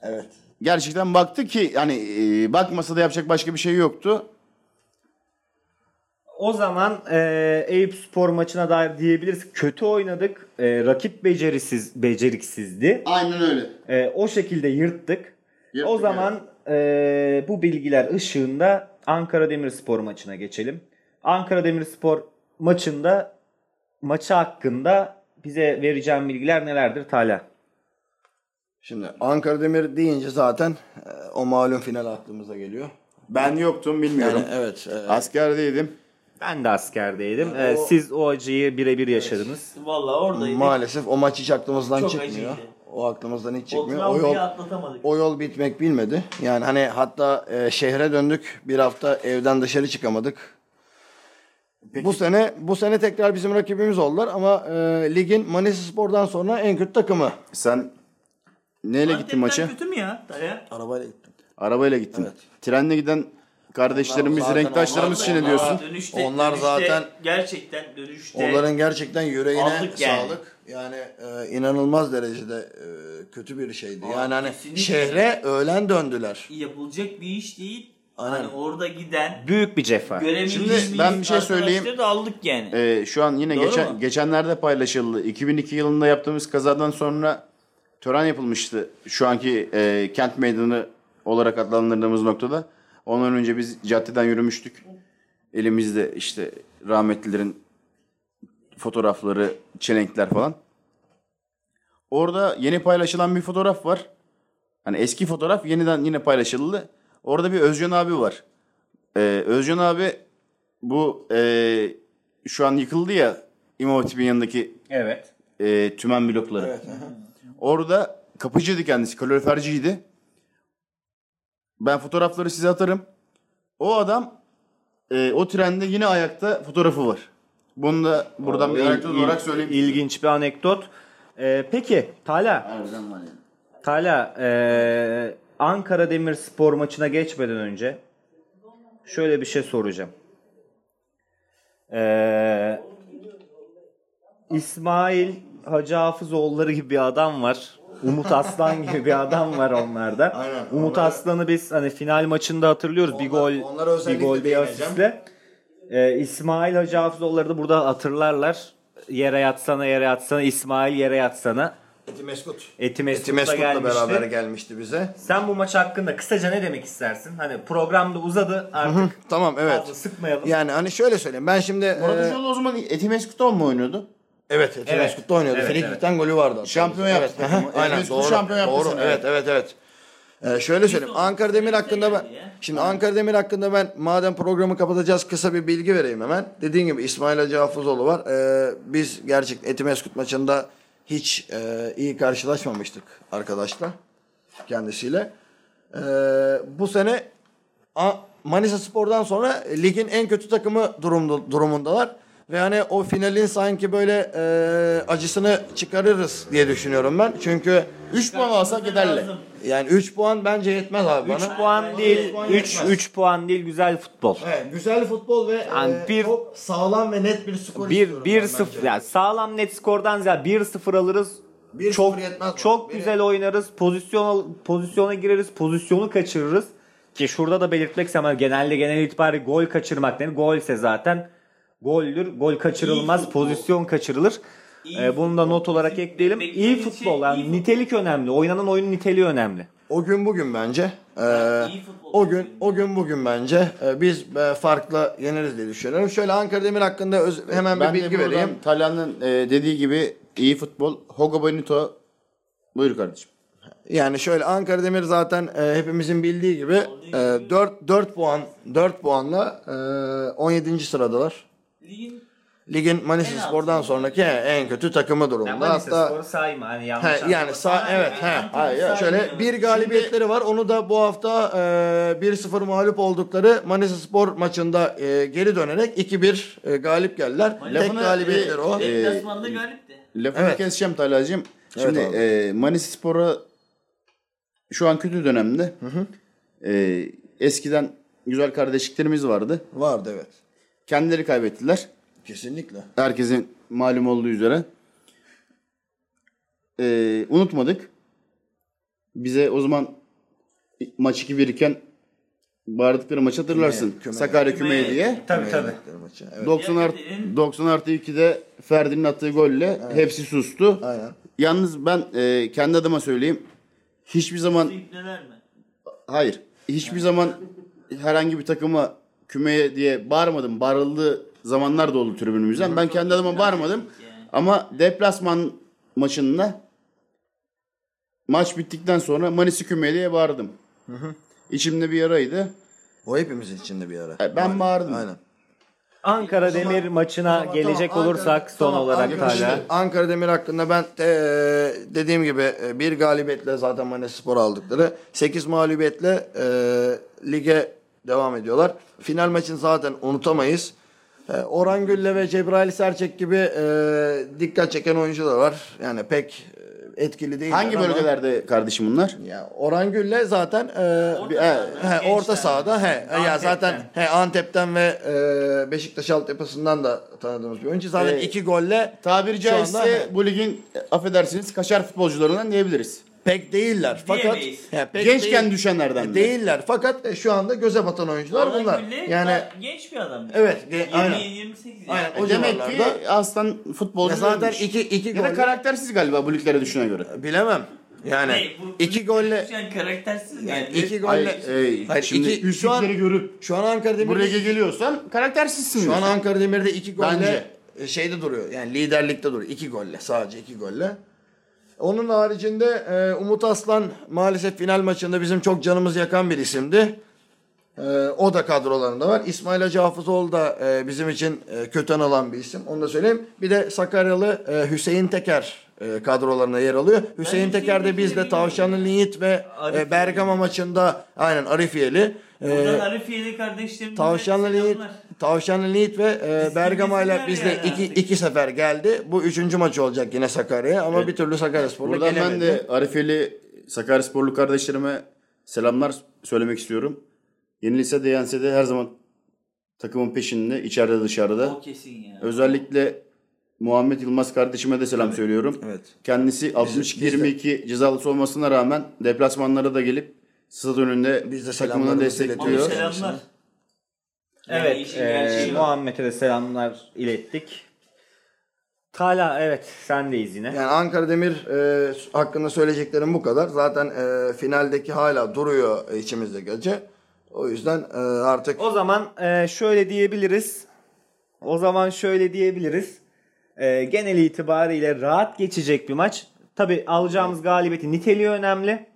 [SPEAKER 1] Evet.
[SPEAKER 4] gerçekten baktı ki hani e, bakmasa da yapacak başka bir şey yoktu.
[SPEAKER 3] O zaman e, Eyüp Spor maçına dair diyebiliriz. Kötü oynadık. E, rakip becerisiz, beceriksizdi.
[SPEAKER 4] Aynen öyle.
[SPEAKER 3] E, o şekilde yırttık.
[SPEAKER 4] Yırttık,
[SPEAKER 3] o zaman e, bu bilgiler ışığında Ankara Demirspor maçına geçelim. Ankara Demirspor maçında maçı hakkında bize vereceğim bilgiler nelerdir Talha?
[SPEAKER 1] Şimdi Ankara Demir deyince zaten e, o malum final aklımıza geliyor.
[SPEAKER 4] Ben yoktum bilmiyorum.
[SPEAKER 1] Yani evet. e,
[SPEAKER 4] Askerdeydim.
[SPEAKER 3] Ben de askerdeydim. E, siz o acıyı birebir yaşadınız.
[SPEAKER 2] Vallahi oradaydık.
[SPEAKER 1] maalesef o maç hiç aklımızdan
[SPEAKER 2] Çok
[SPEAKER 1] çıkmıyor.
[SPEAKER 2] acıydı.
[SPEAKER 1] O aklımızdan hiç
[SPEAKER 2] o
[SPEAKER 1] çıkmıyor. O yol
[SPEAKER 2] travmayı atlatamadık.
[SPEAKER 1] o yol bitmek bilmedi. Yani hani hatta e, şehre döndük. Bir hafta evden dışarı çıkamadık. Bu sene bu sene tekrar bizim rakibimiz oldular ama e, ligin Manisa Spor'dan sonra en kötü takımı.
[SPEAKER 4] Sen neyle gittin maça?
[SPEAKER 2] kötü mü ya? Daya?
[SPEAKER 1] Arabayla gittim.
[SPEAKER 4] Arabayla gittin.
[SPEAKER 1] Evet.
[SPEAKER 4] Trenle giden kardeşlerimiz,
[SPEAKER 1] Onlar
[SPEAKER 4] renktaşlarımız için
[SPEAKER 1] onlar-
[SPEAKER 4] ne diyorsun?
[SPEAKER 2] Dönüşte,
[SPEAKER 1] Onlar
[SPEAKER 2] dönüşte
[SPEAKER 1] zaten-
[SPEAKER 2] gerçekten dönüşte
[SPEAKER 1] Onların gerçekten yüreğine
[SPEAKER 2] Aldık yani.
[SPEAKER 1] sağlık. Yani e, inanılmaz derecede e, kötü bir şeydi. Yani hani
[SPEAKER 2] kesinlikle.
[SPEAKER 1] şehre öğlen döndüler.
[SPEAKER 2] yapılacak bir iş değil.
[SPEAKER 1] Aynen.
[SPEAKER 2] Hani orada giden
[SPEAKER 3] Büyük bir cefa.
[SPEAKER 4] Şimdi ben bir şey söyleyeyim.
[SPEAKER 2] da aldık yani.
[SPEAKER 4] Ee, şu an yine
[SPEAKER 2] Doğru
[SPEAKER 4] geçen
[SPEAKER 2] mu?
[SPEAKER 4] geçenlerde paylaşıldı. 2002 yılında yaptığımız kazadan sonra tören yapılmıştı. Şu anki e, kent meydanı olarak adlandırdığımız noktada. Ondan önce biz caddeden yürümüştük. Elimizde işte rahmetlilerin fotoğrafları, çelenkler falan. Orada yeni paylaşılan bir fotoğraf var. Hani eski fotoğraf yeniden yine paylaşıldı. Orada bir Özcan abi var. Ee, Özcan abi bu e, şu an yıkıldı ya İmam Hatip'in yanındaki
[SPEAKER 3] Evet.
[SPEAKER 4] e, tümen blokları. Orada kapıcıydı kendisi, kaloriferciydi. Ben fotoğrafları size atarım. O adam e, o trende yine ayakta fotoğrafı var. Bunu da buradan bir anekdot olarak söyleyeyim.
[SPEAKER 3] İlginç bir anekdot. Ee, peki Talha,
[SPEAKER 4] Harbiden var yani.
[SPEAKER 3] Talha ee, Ankara Demirspor maçına geçmeden önce şöyle bir şey soracağım. Ee, İsmail Hacı Hafızoğulları gibi bir adam var. Umut Aslan gibi bir adam var onlarda.
[SPEAKER 1] Aynen.
[SPEAKER 3] Umut
[SPEAKER 1] Onları-
[SPEAKER 3] Aslan'ı biz hani final maçında hatırlıyoruz. bir
[SPEAKER 1] Onlar-
[SPEAKER 3] gol,
[SPEAKER 1] onlara
[SPEAKER 3] bir gol, bir asistle. Ee, İsmail Hacı Hafızoğulları da burada hatırlarlar. Yere yatsana yere yatsana İsmail yere yatsana.
[SPEAKER 1] Eti Meskut.
[SPEAKER 3] Eti
[SPEAKER 1] Eti Meskut'la
[SPEAKER 3] gelmişti.
[SPEAKER 1] beraber gelmişti bize.
[SPEAKER 3] Sen bu maç hakkında kısaca ne demek istersin? Hani programda uzadı artık
[SPEAKER 1] Tamam evet.
[SPEAKER 3] fazla sıkmayalım.
[SPEAKER 1] Yani hani şöyle söyleyeyim. Ben şimdi
[SPEAKER 4] Murat
[SPEAKER 1] e,
[SPEAKER 4] o zaman Etimeskut'ta mu oynuyordu?
[SPEAKER 1] Evet Eti
[SPEAKER 3] Evet.
[SPEAKER 1] Oynuyordu.
[SPEAKER 3] Evet,
[SPEAKER 1] Frikik'ten golü vardı.
[SPEAKER 4] Şampiyon yaptı
[SPEAKER 1] Evet,
[SPEAKER 4] takımı.
[SPEAKER 1] Aynen doğru.
[SPEAKER 4] şampiyon yaptı
[SPEAKER 1] doğru. Evet evet evet. Ee, şöyle söyleyeyim. Ankara Demir hakkında ben şimdi Ankara Demir hakkında ben madem programı kapatacağız kısa bir bilgi vereyim hemen. Dediğim gibi İsmail Hacı Hafızoğlu var. Ee, biz gerçekten Etimeskut maçında hiç e, iyi karşılaşmamıştık arkadaşlar kendisiyle. Ee, bu sene A- Manisa Spor'dan sonra ligin en kötü takımı durumda, durumundalar. Ve hani o finalin sanki böyle e, acısını çıkarırız diye düşünüyorum ben. Çünkü
[SPEAKER 4] 3 puan alsak yeterli.
[SPEAKER 2] Lazım.
[SPEAKER 1] yani 3 puan bence yetmez abi
[SPEAKER 3] 3
[SPEAKER 1] bana.
[SPEAKER 3] puan değil,
[SPEAKER 1] puan
[SPEAKER 3] 3
[SPEAKER 1] yetmez.
[SPEAKER 3] 3 puan değil güzel futbol.
[SPEAKER 1] Evet, güzel futbol ve
[SPEAKER 3] Yani
[SPEAKER 1] e,
[SPEAKER 3] bir-
[SPEAKER 1] çok sağlam ve net bir skor
[SPEAKER 3] 1
[SPEAKER 1] istiyorum
[SPEAKER 3] 1
[SPEAKER 1] ben
[SPEAKER 3] 0
[SPEAKER 1] bence.
[SPEAKER 3] yani sağlam net skordan ziyade 1 0 alırız.
[SPEAKER 1] 1-0
[SPEAKER 3] çok
[SPEAKER 1] yetmez bana.
[SPEAKER 3] çok
[SPEAKER 1] Biri-
[SPEAKER 3] güzel oynarız. Pozisyon pozisyona gireriz. Pozisyonu kaçırırız. Ki şurada da belirtmek istemem. Genelde genel itibariyle gol kaçırmak değil. Golse zaten goldür. Gol kaçırılmaz.
[SPEAKER 2] İyi futbol.
[SPEAKER 3] pozisyon kaçırılır.
[SPEAKER 2] İyi
[SPEAKER 3] Ee, bunu da not olarak ekleyelim. İyi
[SPEAKER 2] şey
[SPEAKER 3] futbol.
[SPEAKER 2] iyi
[SPEAKER 3] Yani
[SPEAKER 2] futbol.
[SPEAKER 3] nitelik önemli. Oynanan oyunun niteliği önemli.
[SPEAKER 1] O gün bugün bence. Ee,
[SPEAKER 2] iyi
[SPEAKER 1] o gün o gün bugün bence e, biz e, farklı yeneriz diye düşünüyorum. Şöyle Ankara Demir hakkında öz- hemen
[SPEAKER 4] Ben
[SPEAKER 1] bir bilgi vereyim.
[SPEAKER 4] Talhan'ın e, dediği gibi iyi futbol. Hogo Bonito. Buyur kardeşim.
[SPEAKER 1] Yani şöyle Ankara Demir zaten e, hepimizin bildiği gibi e, 4 4 puan 4 puanla e, 17. sıradalar.
[SPEAKER 2] Ligin
[SPEAKER 1] Ligin Manisa
[SPEAKER 2] En
[SPEAKER 1] Spor'dan sonraki he, en kötü takımı durumda. Hatta
[SPEAKER 3] sayma. Hani
[SPEAKER 1] he, yani sağ evet he. Hayır, ya, şöyle bir galibiyetleri var. Onu da bu hafta e, 1-0 mağlup oldukları Manisa Spor maçında e, geri dönerek 2-1 e, galip geldiler. Tek
[SPEAKER 4] Lafını,
[SPEAKER 1] galibiyetleri
[SPEAKER 4] e,
[SPEAKER 1] o.
[SPEAKER 4] e,
[SPEAKER 2] deplasmanda galipti.
[SPEAKER 4] Lafını
[SPEAKER 1] Evet.
[SPEAKER 4] keseceğim Talha'cığım.
[SPEAKER 1] Evet
[SPEAKER 4] Şimdi
[SPEAKER 1] abi.
[SPEAKER 4] e, Manisa Spor'a şu an kötü dönemde. E, eskiden güzel kardeşliklerimiz vardı.
[SPEAKER 1] Vardı evet.
[SPEAKER 4] Kendileri kaybettiler.
[SPEAKER 1] Kesinlikle.
[SPEAKER 4] Herkesin malum olduğu üzere. E, unutmadık. Bize o zaman maç 2-1 iken bağırdıkları maçı hatırlarsın.
[SPEAKER 1] Küme- küme-
[SPEAKER 4] Sakarya
[SPEAKER 2] küme-
[SPEAKER 4] Küme diye.
[SPEAKER 3] Tabii tabii.
[SPEAKER 1] Evet.
[SPEAKER 4] 90 artı,
[SPEAKER 2] Diğerlerinin-
[SPEAKER 4] 90 artı 2'de Ferdi'nin attığı golle hepsi sustu.
[SPEAKER 1] Aynen.
[SPEAKER 4] Yalnız ben e, kendi adıma söyleyeyim. Hiçbir zaman hayır. Hiçbir zaman herhangi bir takıma kümeye diye bağırmadım. Bağırıldığı zamanlar da oldu tribünümüzden. Ben kendi adıma bağırmadım. Ama deplasman maçında maç bittikten sonra Manisi kümeye diye bağırdım. İçimde bir yaraydı.
[SPEAKER 1] O hepimizin içinde bir ara.
[SPEAKER 4] E, ben bağırdım.
[SPEAKER 1] Aynen.
[SPEAKER 3] Ankara Demir maçına
[SPEAKER 1] Tamam,
[SPEAKER 3] gelecek
[SPEAKER 1] tamam,
[SPEAKER 3] olursak
[SPEAKER 1] Ankara-
[SPEAKER 3] son
[SPEAKER 1] tamam,
[SPEAKER 3] olarak
[SPEAKER 1] Ankara,
[SPEAKER 3] hala.
[SPEAKER 1] Ankara Demir hakkında ben e, dediğim gibi e, bir galibiyetle zaten Manisa Spor aldıkları. 8 mağlubiyetle e, lige devam ediyorlar. Final maçını zaten unutamayız. E, Orhan Gülle ve Cebrail Serçek gibi e, dikkat çeken oyuncular var. Yani pek e, etkili değil.
[SPEAKER 4] Hangi bölgelerde kardeşim bunlar?
[SPEAKER 1] Ya Orhan Gülle zaten e,
[SPEAKER 2] Orta
[SPEAKER 1] bir- he, orta sahada he ya
[SPEAKER 2] Antep'ten.
[SPEAKER 1] zaten he Antep'ten ve e, Beşiktaş altyapısından da tanıdığımız bir oyuncu. Zaten
[SPEAKER 4] Ee,
[SPEAKER 1] iki golle
[SPEAKER 4] Tabiri
[SPEAKER 1] Şu anda-
[SPEAKER 4] caizse bu ligin e, affedersiniz kaşar futbolcularından diyebiliriz.
[SPEAKER 1] Pek değiller. Fakat he, pek
[SPEAKER 4] Gençken
[SPEAKER 1] değil-
[SPEAKER 4] düşenlerden de.
[SPEAKER 1] değiller. Fakat e, şu anda göze batan oyuncular
[SPEAKER 2] Orhan
[SPEAKER 1] bunlar.
[SPEAKER 2] Gülle
[SPEAKER 1] Yani
[SPEAKER 2] genç bir adam.
[SPEAKER 1] Evet, ge- aynen.
[SPEAKER 2] 28
[SPEAKER 1] Aynen,
[SPEAKER 2] yani.
[SPEAKER 1] o
[SPEAKER 4] Demek ki aslan futbolcu
[SPEAKER 1] ya zaten iki iki
[SPEAKER 4] ya da karaktersiz galiba bu liglere düşüne göre.
[SPEAKER 1] bilemem. Yani
[SPEAKER 2] Ne, bu-
[SPEAKER 1] iki golle
[SPEAKER 2] Yani karaktersiz
[SPEAKER 1] yani
[SPEAKER 2] yani.
[SPEAKER 1] iki
[SPEAKER 4] Ay,
[SPEAKER 1] golle
[SPEAKER 4] ey,
[SPEAKER 1] Hayır,
[SPEAKER 4] şimdi
[SPEAKER 1] iki- şu an-
[SPEAKER 4] görüp
[SPEAKER 1] şu an Ankara Demir'de
[SPEAKER 4] lige geliyorsan karaktersizsin.
[SPEAKER 1] Şu an. Ankara Demir'de iki golle
[SPEAKER 4] Bence.
[SPEAKER 1] e, şeyde duruyor. Yani liderlikte duruyor. İki golle. Sadece iki golle. Onun haricinde e, Umut Aslan maalesef final maçında bizim çok canımız yakan bir isimdi. E, o da kadrolarında var. İsmail Hacı Hafızoğlu da e, bizim için e, kötü anılan bir isim. Onu da söyleyeyim. Bir de Sakaryalı e, Hüseyin Teker e, kadrolarına yer alıyor. Hüseyin Teker de bizde. Tavşanlı Yiğit ve e. Bergama maçında aynen Arifiyeli. E,
[SPEAKER 2] Buradan Arifiyeli kardeşlerimize
[SPEAKER 1] Tavşanlı Yiğit,
[SPEAKER 2] selamlar.
[SPEAKER 1] Tavşanlı Yiğit ve e,
[SPEAKER 2] Biz-
[SPEAKER 1] Bergama ile bizde
[SPEAKER 2] yani
[SPEAKER 1] iki, iki sefer geldi. Bu üçüncü maç olacak yine Sakarya'ya ama bir türlü Sakaryaspor'la
[SPEAKER 4] Buradan
[SPEAKER 1] gelemedi.
[SPEAKER 4] ben de Arifeli Sakaryasporlu kardeşlerime selamlar söylemek istiyorum. Yenilse de yense de her zaman takımın peşinde, içeride dışarıda.
[SPEAKER 2] O kesin ya.
[SPEAKER 4] Özellikle Muhammed Yılmaz kardeşime de selam söylüyorum.
[SPEAKER 1] Evet.
[SPEAKER 4] Kendisi 62-22 cezalısı olmasına rağmen deplasmanlara da gelip stad önünde
[SPEAKER 1] Biz de
[SPEAKER 4] takımını destekliyor.
[SPEAKER 2] Selamlar. Yani
[SPEAKER 3] Evet, e. Muhammed'e de selamlar ilettik. Tala evet sendeyiz yine.
[SPEAKER 1] Yani Ankara Demir e, hakkında söyleyeceklerim bu kadar. Zaten e, finaldeki hala duruyor içimizdeki acı. O yüzden e, artık
[SPEAKER 3] O zaman e, şöyle diyebiliriz. O zaman şöyle diyebiliriz. E, genel itibariyle rahat geçecek bir maç. Tabi alacağımız galibiyetin niteliği önemli.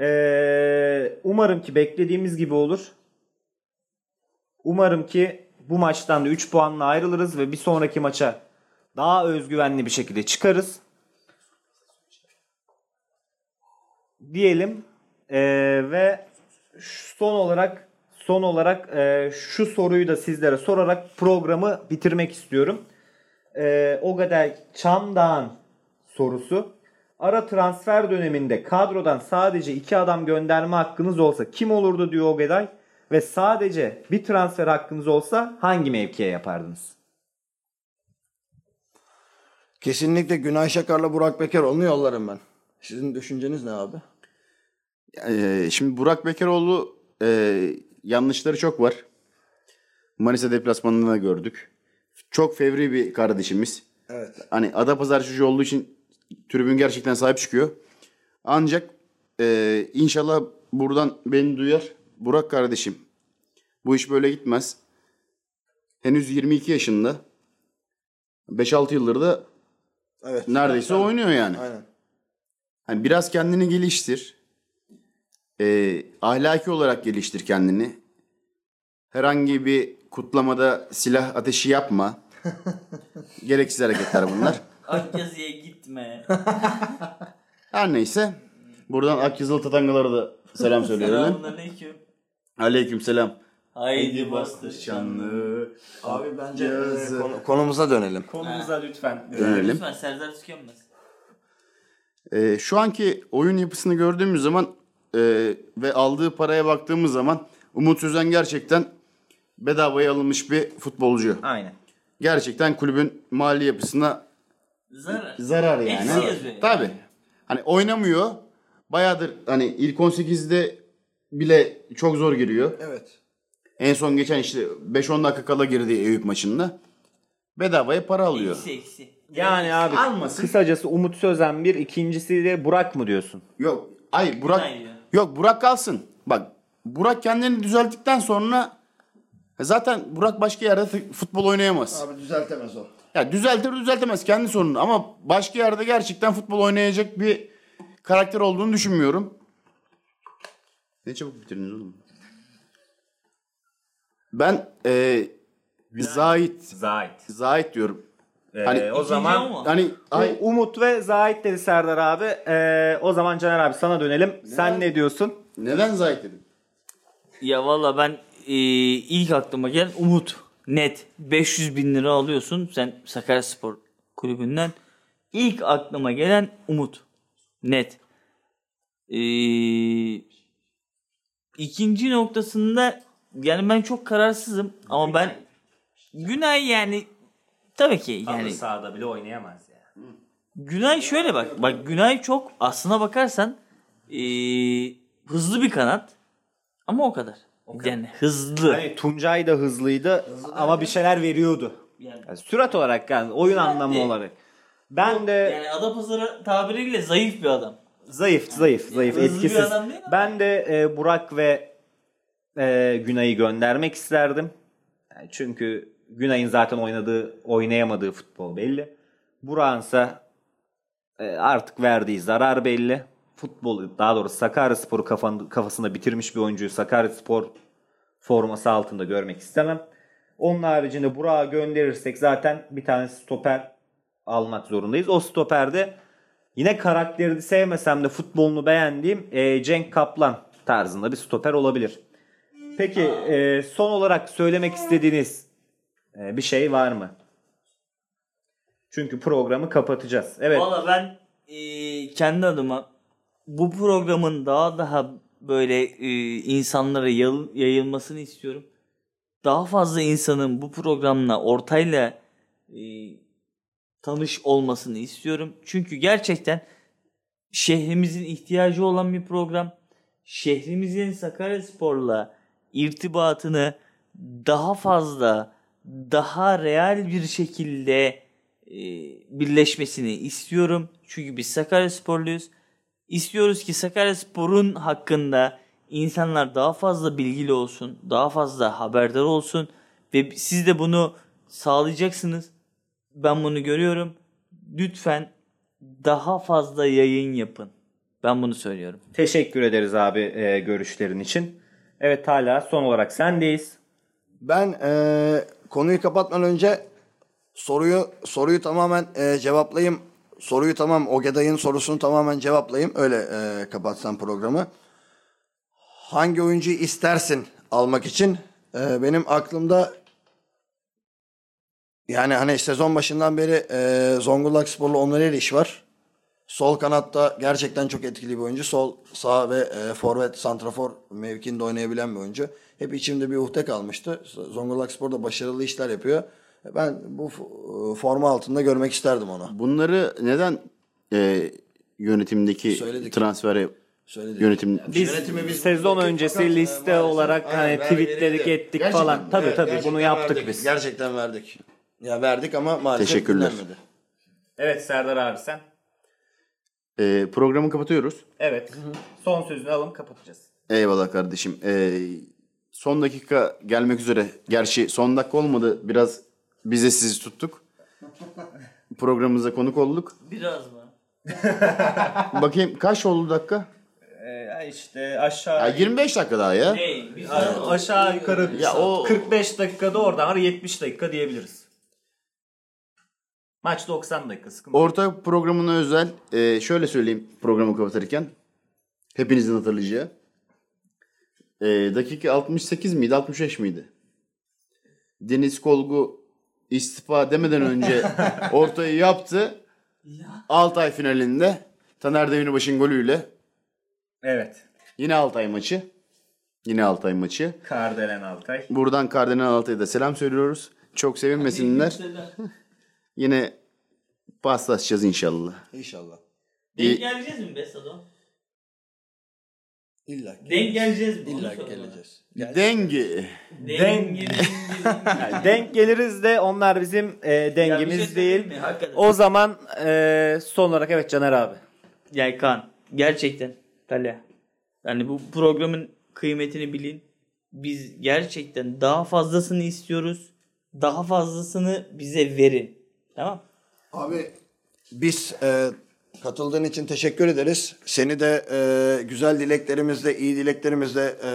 [SPEAKER 3] E, umarım ki beklediğimiz gibi olur. Umarım ki bu maçtan da 3 puanla ayrılırız ve bir sonraki maça daha özgüvenli bir şekilde çıkarız. Diyelim E, ve son olarak son olarak e, şu soruyu da sizlere sorarak programı bitirmek istiyorum. E, Ogaday Çamdağ'ın sorusu. Ara transfer döneminde kadrodan sadece iki adam gönderme hakkınız olsa kim olurdu diyor Ogaday. Ve sadece bir transfer hakkınız olsa hangi mevkiye yapardınız?
[SPEAKER 1] kesinlikle Günay Şakar'la Burak Bekeroğlu'nu yollarım ben. Sizin düşünceniz ne abi?
[SPEAKER 4] Ee, şimdi Burak Bekaroğlu e, yanlışları çok var. Manisa deplasmanında da gördük. Çok fevri bir kardeşimiz.
[SPEAKER 1] Evet.
[SPEAKER 4] Hani Adapazarı çocuğu olduğu için tribün gerçekten sahip çıkıyor. Ancak e, inşallah buradan beni duyar. Burak kardeşim bu iş böyle gitmez. Henüz 22 yaşında. 5-6 yıldır da
[SPEAKER 1] Evet.
[SPEAKER 4] neredeyse oynuyor yani.
[SPEAKER 1] Aynen.
[SPEAKER 4] Hani biraz kendini geliştir. Ee, ahlaki olarak geliştir kendini. Herhangi bir kutlamada silah ateşi yapma. Gereksiz hareketler bunlar.
[SPEAKER 2] Akyazı'ya gitme.
[SPEAKER 4] Her neyse. Buradan Akyazılı Tatangalara da selam söylüyorum.
[SPEAKER 2] Selamünaleyküm.
[SPEAKER 4] Aleyküm selam.
[SPEAKER 2] Haydi bastır
[SPEAKER 4] Şanlı.
[SPEAKER 1] Abi bence
[SPEAKER 4] Yazı.
[SPEAKER 1] konu- konumuza dönelim.
[SPEAKER 3] Konumuza lütfen.
[SPEAKER 4] Dönelim.
[SPEAKER 2] Lütfen Serdar tükenmez.
[SPEAKER 4] Ee, şu anki oyun yapısını gördüğümüz zaman e, ve aldığı paraya baktığımız zaman Umut Sözen gerçekten bedavaya alınmış bir futbolcu.
[SPEAKER 3] Aynen.
[SPEAKER 4] Gerçekten kulübün mali yapısına
[SPEAKER 2] Zarar.
[SPEAKER 4] zarar yani. Tabii. Hani oynamıyor. bayağıdır hani ilk 18'de bile çok zor giriyor.
[SPEAKER 1] Evet.
[SPEAKER 4] En son geçen işte 5-10 dakika kala girdi Eyüp maçında. Bedavaya para alıyor.
[SPEAKER 2] Eksi eksi.
[SPEAKER 3] Yani abi
[SPEAKER 4] Almasın.
[SPEAKER 3] kısacası Umut Sözen bir ikincisi de Burak mı diyorsun?
[SPEAKER 4] Yok. Ay Burak.
[SPEAKER 2] Diyor.
[SPEAKER 4] Yok Burak kalsın. Bak Burak kendini düzelttikten sonra zaten Burak başka yerde futbol oynayamaz.
[SPEAKER 1] Abi düzeltemez o.
[SPEAKER 4] Ya düzeltir düzeltemez kendi sorunu ama başka yerde gerçekten futbol oynayacak bir karakter olduğunu düşünmüyorum. Ne çabuk bitirdiniz oğlum. Ben e, Zahit
[SPEAKER 3] Zahit.
[SPEAKER 4] Zahit diyorum. Hani-
[SPEAKER 3] o zaman
[SPEAKER 2] mu?
[SPEAKER 4] Hani ay,
[SPEAKER 3] Umut ve Zahit dedi Serdar abi. Ee, o zaman Caner abi sana dönelim. Sen ne diyorsun?
[SPEAKER 4] neden Zahit dedim?
[SPEAKER 2] Ya valla ben e, ilk aklıma gelen Umut. Net. 500 bin lira alıyorsun sen Sakaryaspor kulübünden. İlk aklıma gelen Umut. Net. E, ikinci noktasında yani ben çok kararsızım ama ben Günay yani tabii ki yani
[SPEAKER 3] sahada bile oynayamaz ya.
[SPEAKER 2] Günay şöyle bak. Bak Günay çok aslına bakarsan eee, hızlı bir kanat. Ama o kadar. Yani hızlı.
[SPEAKER 3] Hani Tuncay da hızlıydı ama bir şeyler veriyordu.
[SPEAKER 2] Yani,
[SPEAKER 3] Yani sürat olarak yani oyun anlamı
[SPEAKER 2] değil.
[SPEAKER 3] olarak. Ben de
[SPEAKER 2] yani Adapazarı tabiriyle zayıf bir adam.
[SPEAKER 3] Zayıf zayıf zayıf
[SPEAKER 2] bir
[SPEAKER 3] etkisiz. Ben de e, Burak ve e, Günay'ı göndermek isterdim. Yani çünkü Günay'ın zaten oynadığı oynayamadığı futbol belli. Burak'ınsa e, artık verdiği zarar belli. Futbolu daha doğrusu Sakaryaspor'u kafasında bitirmiş bir oyuncuyu Sakaryaspor forması altında görmek istemem. Onun haricinde Burak'ı gönderirsek zaten bir tane stoper almak zorundayız. O stoperde yine karakterini sevmesem de futbolunu beğendiğim e, Cenk Kaplan tarzında bir stoper olabilir. Peki e, son olarak söylemek istediğiniz e, bir şey var mı? Çünkü programı kapatacağız. Evet.
[SPEAKER 2] Valla ben eee, kendi adıma bu programın daha daha böyle eee, insanlara yayıl- yayılmasını istiyorum. Daha fazla insanın bu programla ortayla eee, tanış olmasını istiyorum. Çünkü gerçekten şehrimizin ihtiyacı olan bir program. Şehrimizin Sakaryaspor'la irtibatını daha fazla, daha real bir şekilde e, birleşmesini istiyorum. Çünkü biz Sakaryasporluyuz. İstiyoruz ki Sakaryaspor'un hakkında insanlar daha fazla bilgili olsun, daha fazla haberdar olsun ve siz de bunu sağlayacaksınız. Ben bunu görüyorum. Lütfen daha fazla yayın yapın. Ben bunu söylüyorum.
[SPEAKER 3] Teşekkür ederiz abi e, görüşlerin için. Evet hala son olarak sendeyiz.
[SPEAKER 1] Ben eee, konuyu kapatmadan önce soruyu soruyu tamamen eee, cevaplayayım. Soruyu tamam Ogeday'ın sorusunu tamamen cevaplayayım. Öyle eee kapatsam programı. Hangi oyuncuyu istersin almak için? Eee, benim aklımda yani hani sezon başından beri eee Zonguldak Sporlu Onur Eriş var. Sol kanatta gerçekten çok etkili bir oyuncu. Sol, sağ ve e, forvet, santrafor mevkinde oynayabilen bir oyuncu. Hep içimde bir uhde kalmıştı. Zonguldak Spor'da başarılı işler yapıyor. Ben bu e, forma altında görmek isterdim onu.
[SPEAKER 4] Bunları neden e, yönetimdeki
[SPEAKER 1] Söyledik.
[SPEAKER 4] transfere
[SPEAKER 1] Söyledik.
[SPEAKER 4] yönetim
[SPEAKER 3] Biz
[SPEAKER 1] Yönetimi biz
[SPEAKER 3] sezon öncesi
[SPEAKER 1] e,
[SPEAKER 3] liste
[SPEAKER 1] maalesef-
[SPEAKER 3] olarak
[SPEAKER 1] Aynen,
[SPEAKER 3] hani tweetledik ettik
[SPEAKER 1] Gerçekten,
[SPEAKER 3] falan. Tabii
[SPEAKER 1] evet,
[SPEAKER 3] tabii bunu yaptık
[SPEAKER 1] verdik.
[SPEAKER 3] biz.
[SPEAKER 1] Gerçekten verdik. Ya verdik ama maalesef
[SPEAKER 4] Teşekkürler.
[SPEAKER 1] dinlenmedi.
[SPEAKER 3] Evet Serdar abi sen.
[SPEAKER 4] e, programı kapatıyoruz.
[SPEAKER 3] Evet. Son sözünü alın kapatacağız.
[SPEAKER 4] Eyvallah kardeşim. E, son dakika gelmek üzere. Gerçi son dakika olmadı. Biraz bize sizi tuttuk. Programımıza konuk olduk.
[SPEAKER 2] Biraz mı?
[SPEAKER 4] Bakayım kaç oldu dakika?
[SPEAKER 3] Ee, işte
[SPEAKER 4] Ya
[SPEAKER 3] aşağı
[SPEAKER 4] 25 dakika daha ya.
[SPEAKER 2] Hey, biz
[SPEAKER 3] aşağı yukarı
[SPEAKER 4] Ya o-
[SPEAKER 3] 45 dakikada oradan ara 70 dakika diyebiliriz. Maç 90 dakika sıkıntı.
[SPEAKER 4] Orta programına özel e, şöyle söyleyeyim programı kapatırken. Hepinizin hatırlayacağı. E, dakika 68 miydi 65 miydi? Deniz Kolgu istifa demeden önce ortayı yaptı. Altay finalinde Taner Demirbaş'ın golüyle
[SPEAKER 3] Evet.
[SPEAKER 4] yine Altay maçı. Yine Altay maçı.
[SPEAKER 3] Kardelen Altay.
[SPEAKER 4] Buradan Kardinal Altay'a da selam söylüyoruz. Çok sevinmesinler. Yine paslaşacağız inşallah.
[SPEAKER 1] İnşallah.
[SPEAKER 2] Denk geleceğiz mi be Sado?
[SPEAKER 1] İlla ki.
[SPEAKER 2] Denk geleceğiz mi?
[SPEAKER 1] İlla ki geleceğiz.
[SPEAKER 4] Dengi.
[SPEAKER 2] Denk,
[SPEAKER 3] Denk- Yani denk geliriz de onlar bizim e,
[SPEAKER 2] bir
[SPEAKER 3] dengimiz
[SPEAKER 2] şey
[SPEAKER 3] değil.
[SPEAKER 2] mi? Hakikaten.
[SPEAKER 3] O zaman e, son olarak evet Caner abi.
[SPEAKER 2] Yani Kaan gerçekten Talha. Yani bu programın kıymetini bilin. Biz gerçekten daha fazlasını istiyoruz. Daha fazlasını bize verin. Tamam?
[SPEAKER 1] Abi biz e, katıldığın için teşekkür ederiz. Seni de e, güzel dileklerimizle, iyi dileklerimizle e,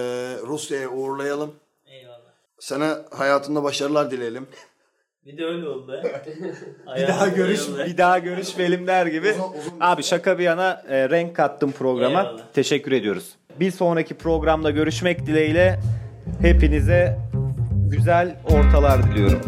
[SPEAKER 1] Rusya'ya uğurlayalım.
[SPEAKER 2] Eyvallah.
[SPEAKER 1] Sana hayatında başarılar dileyelim.
[SPEAKER 2] Bir de öyle oldu.
[SPEAKER 3] Bir daha görüş bir daha görüşmeyelim der gibi. Abi şaka bir yana e, renk kattım programa.
[SPEAKER 2] Eyvallah.
[SPEAKER 3] Teşekkür ediyoruz. Bir sonraki programda görüşmek dileğiyle hepinize güzel ortalar diliyorum.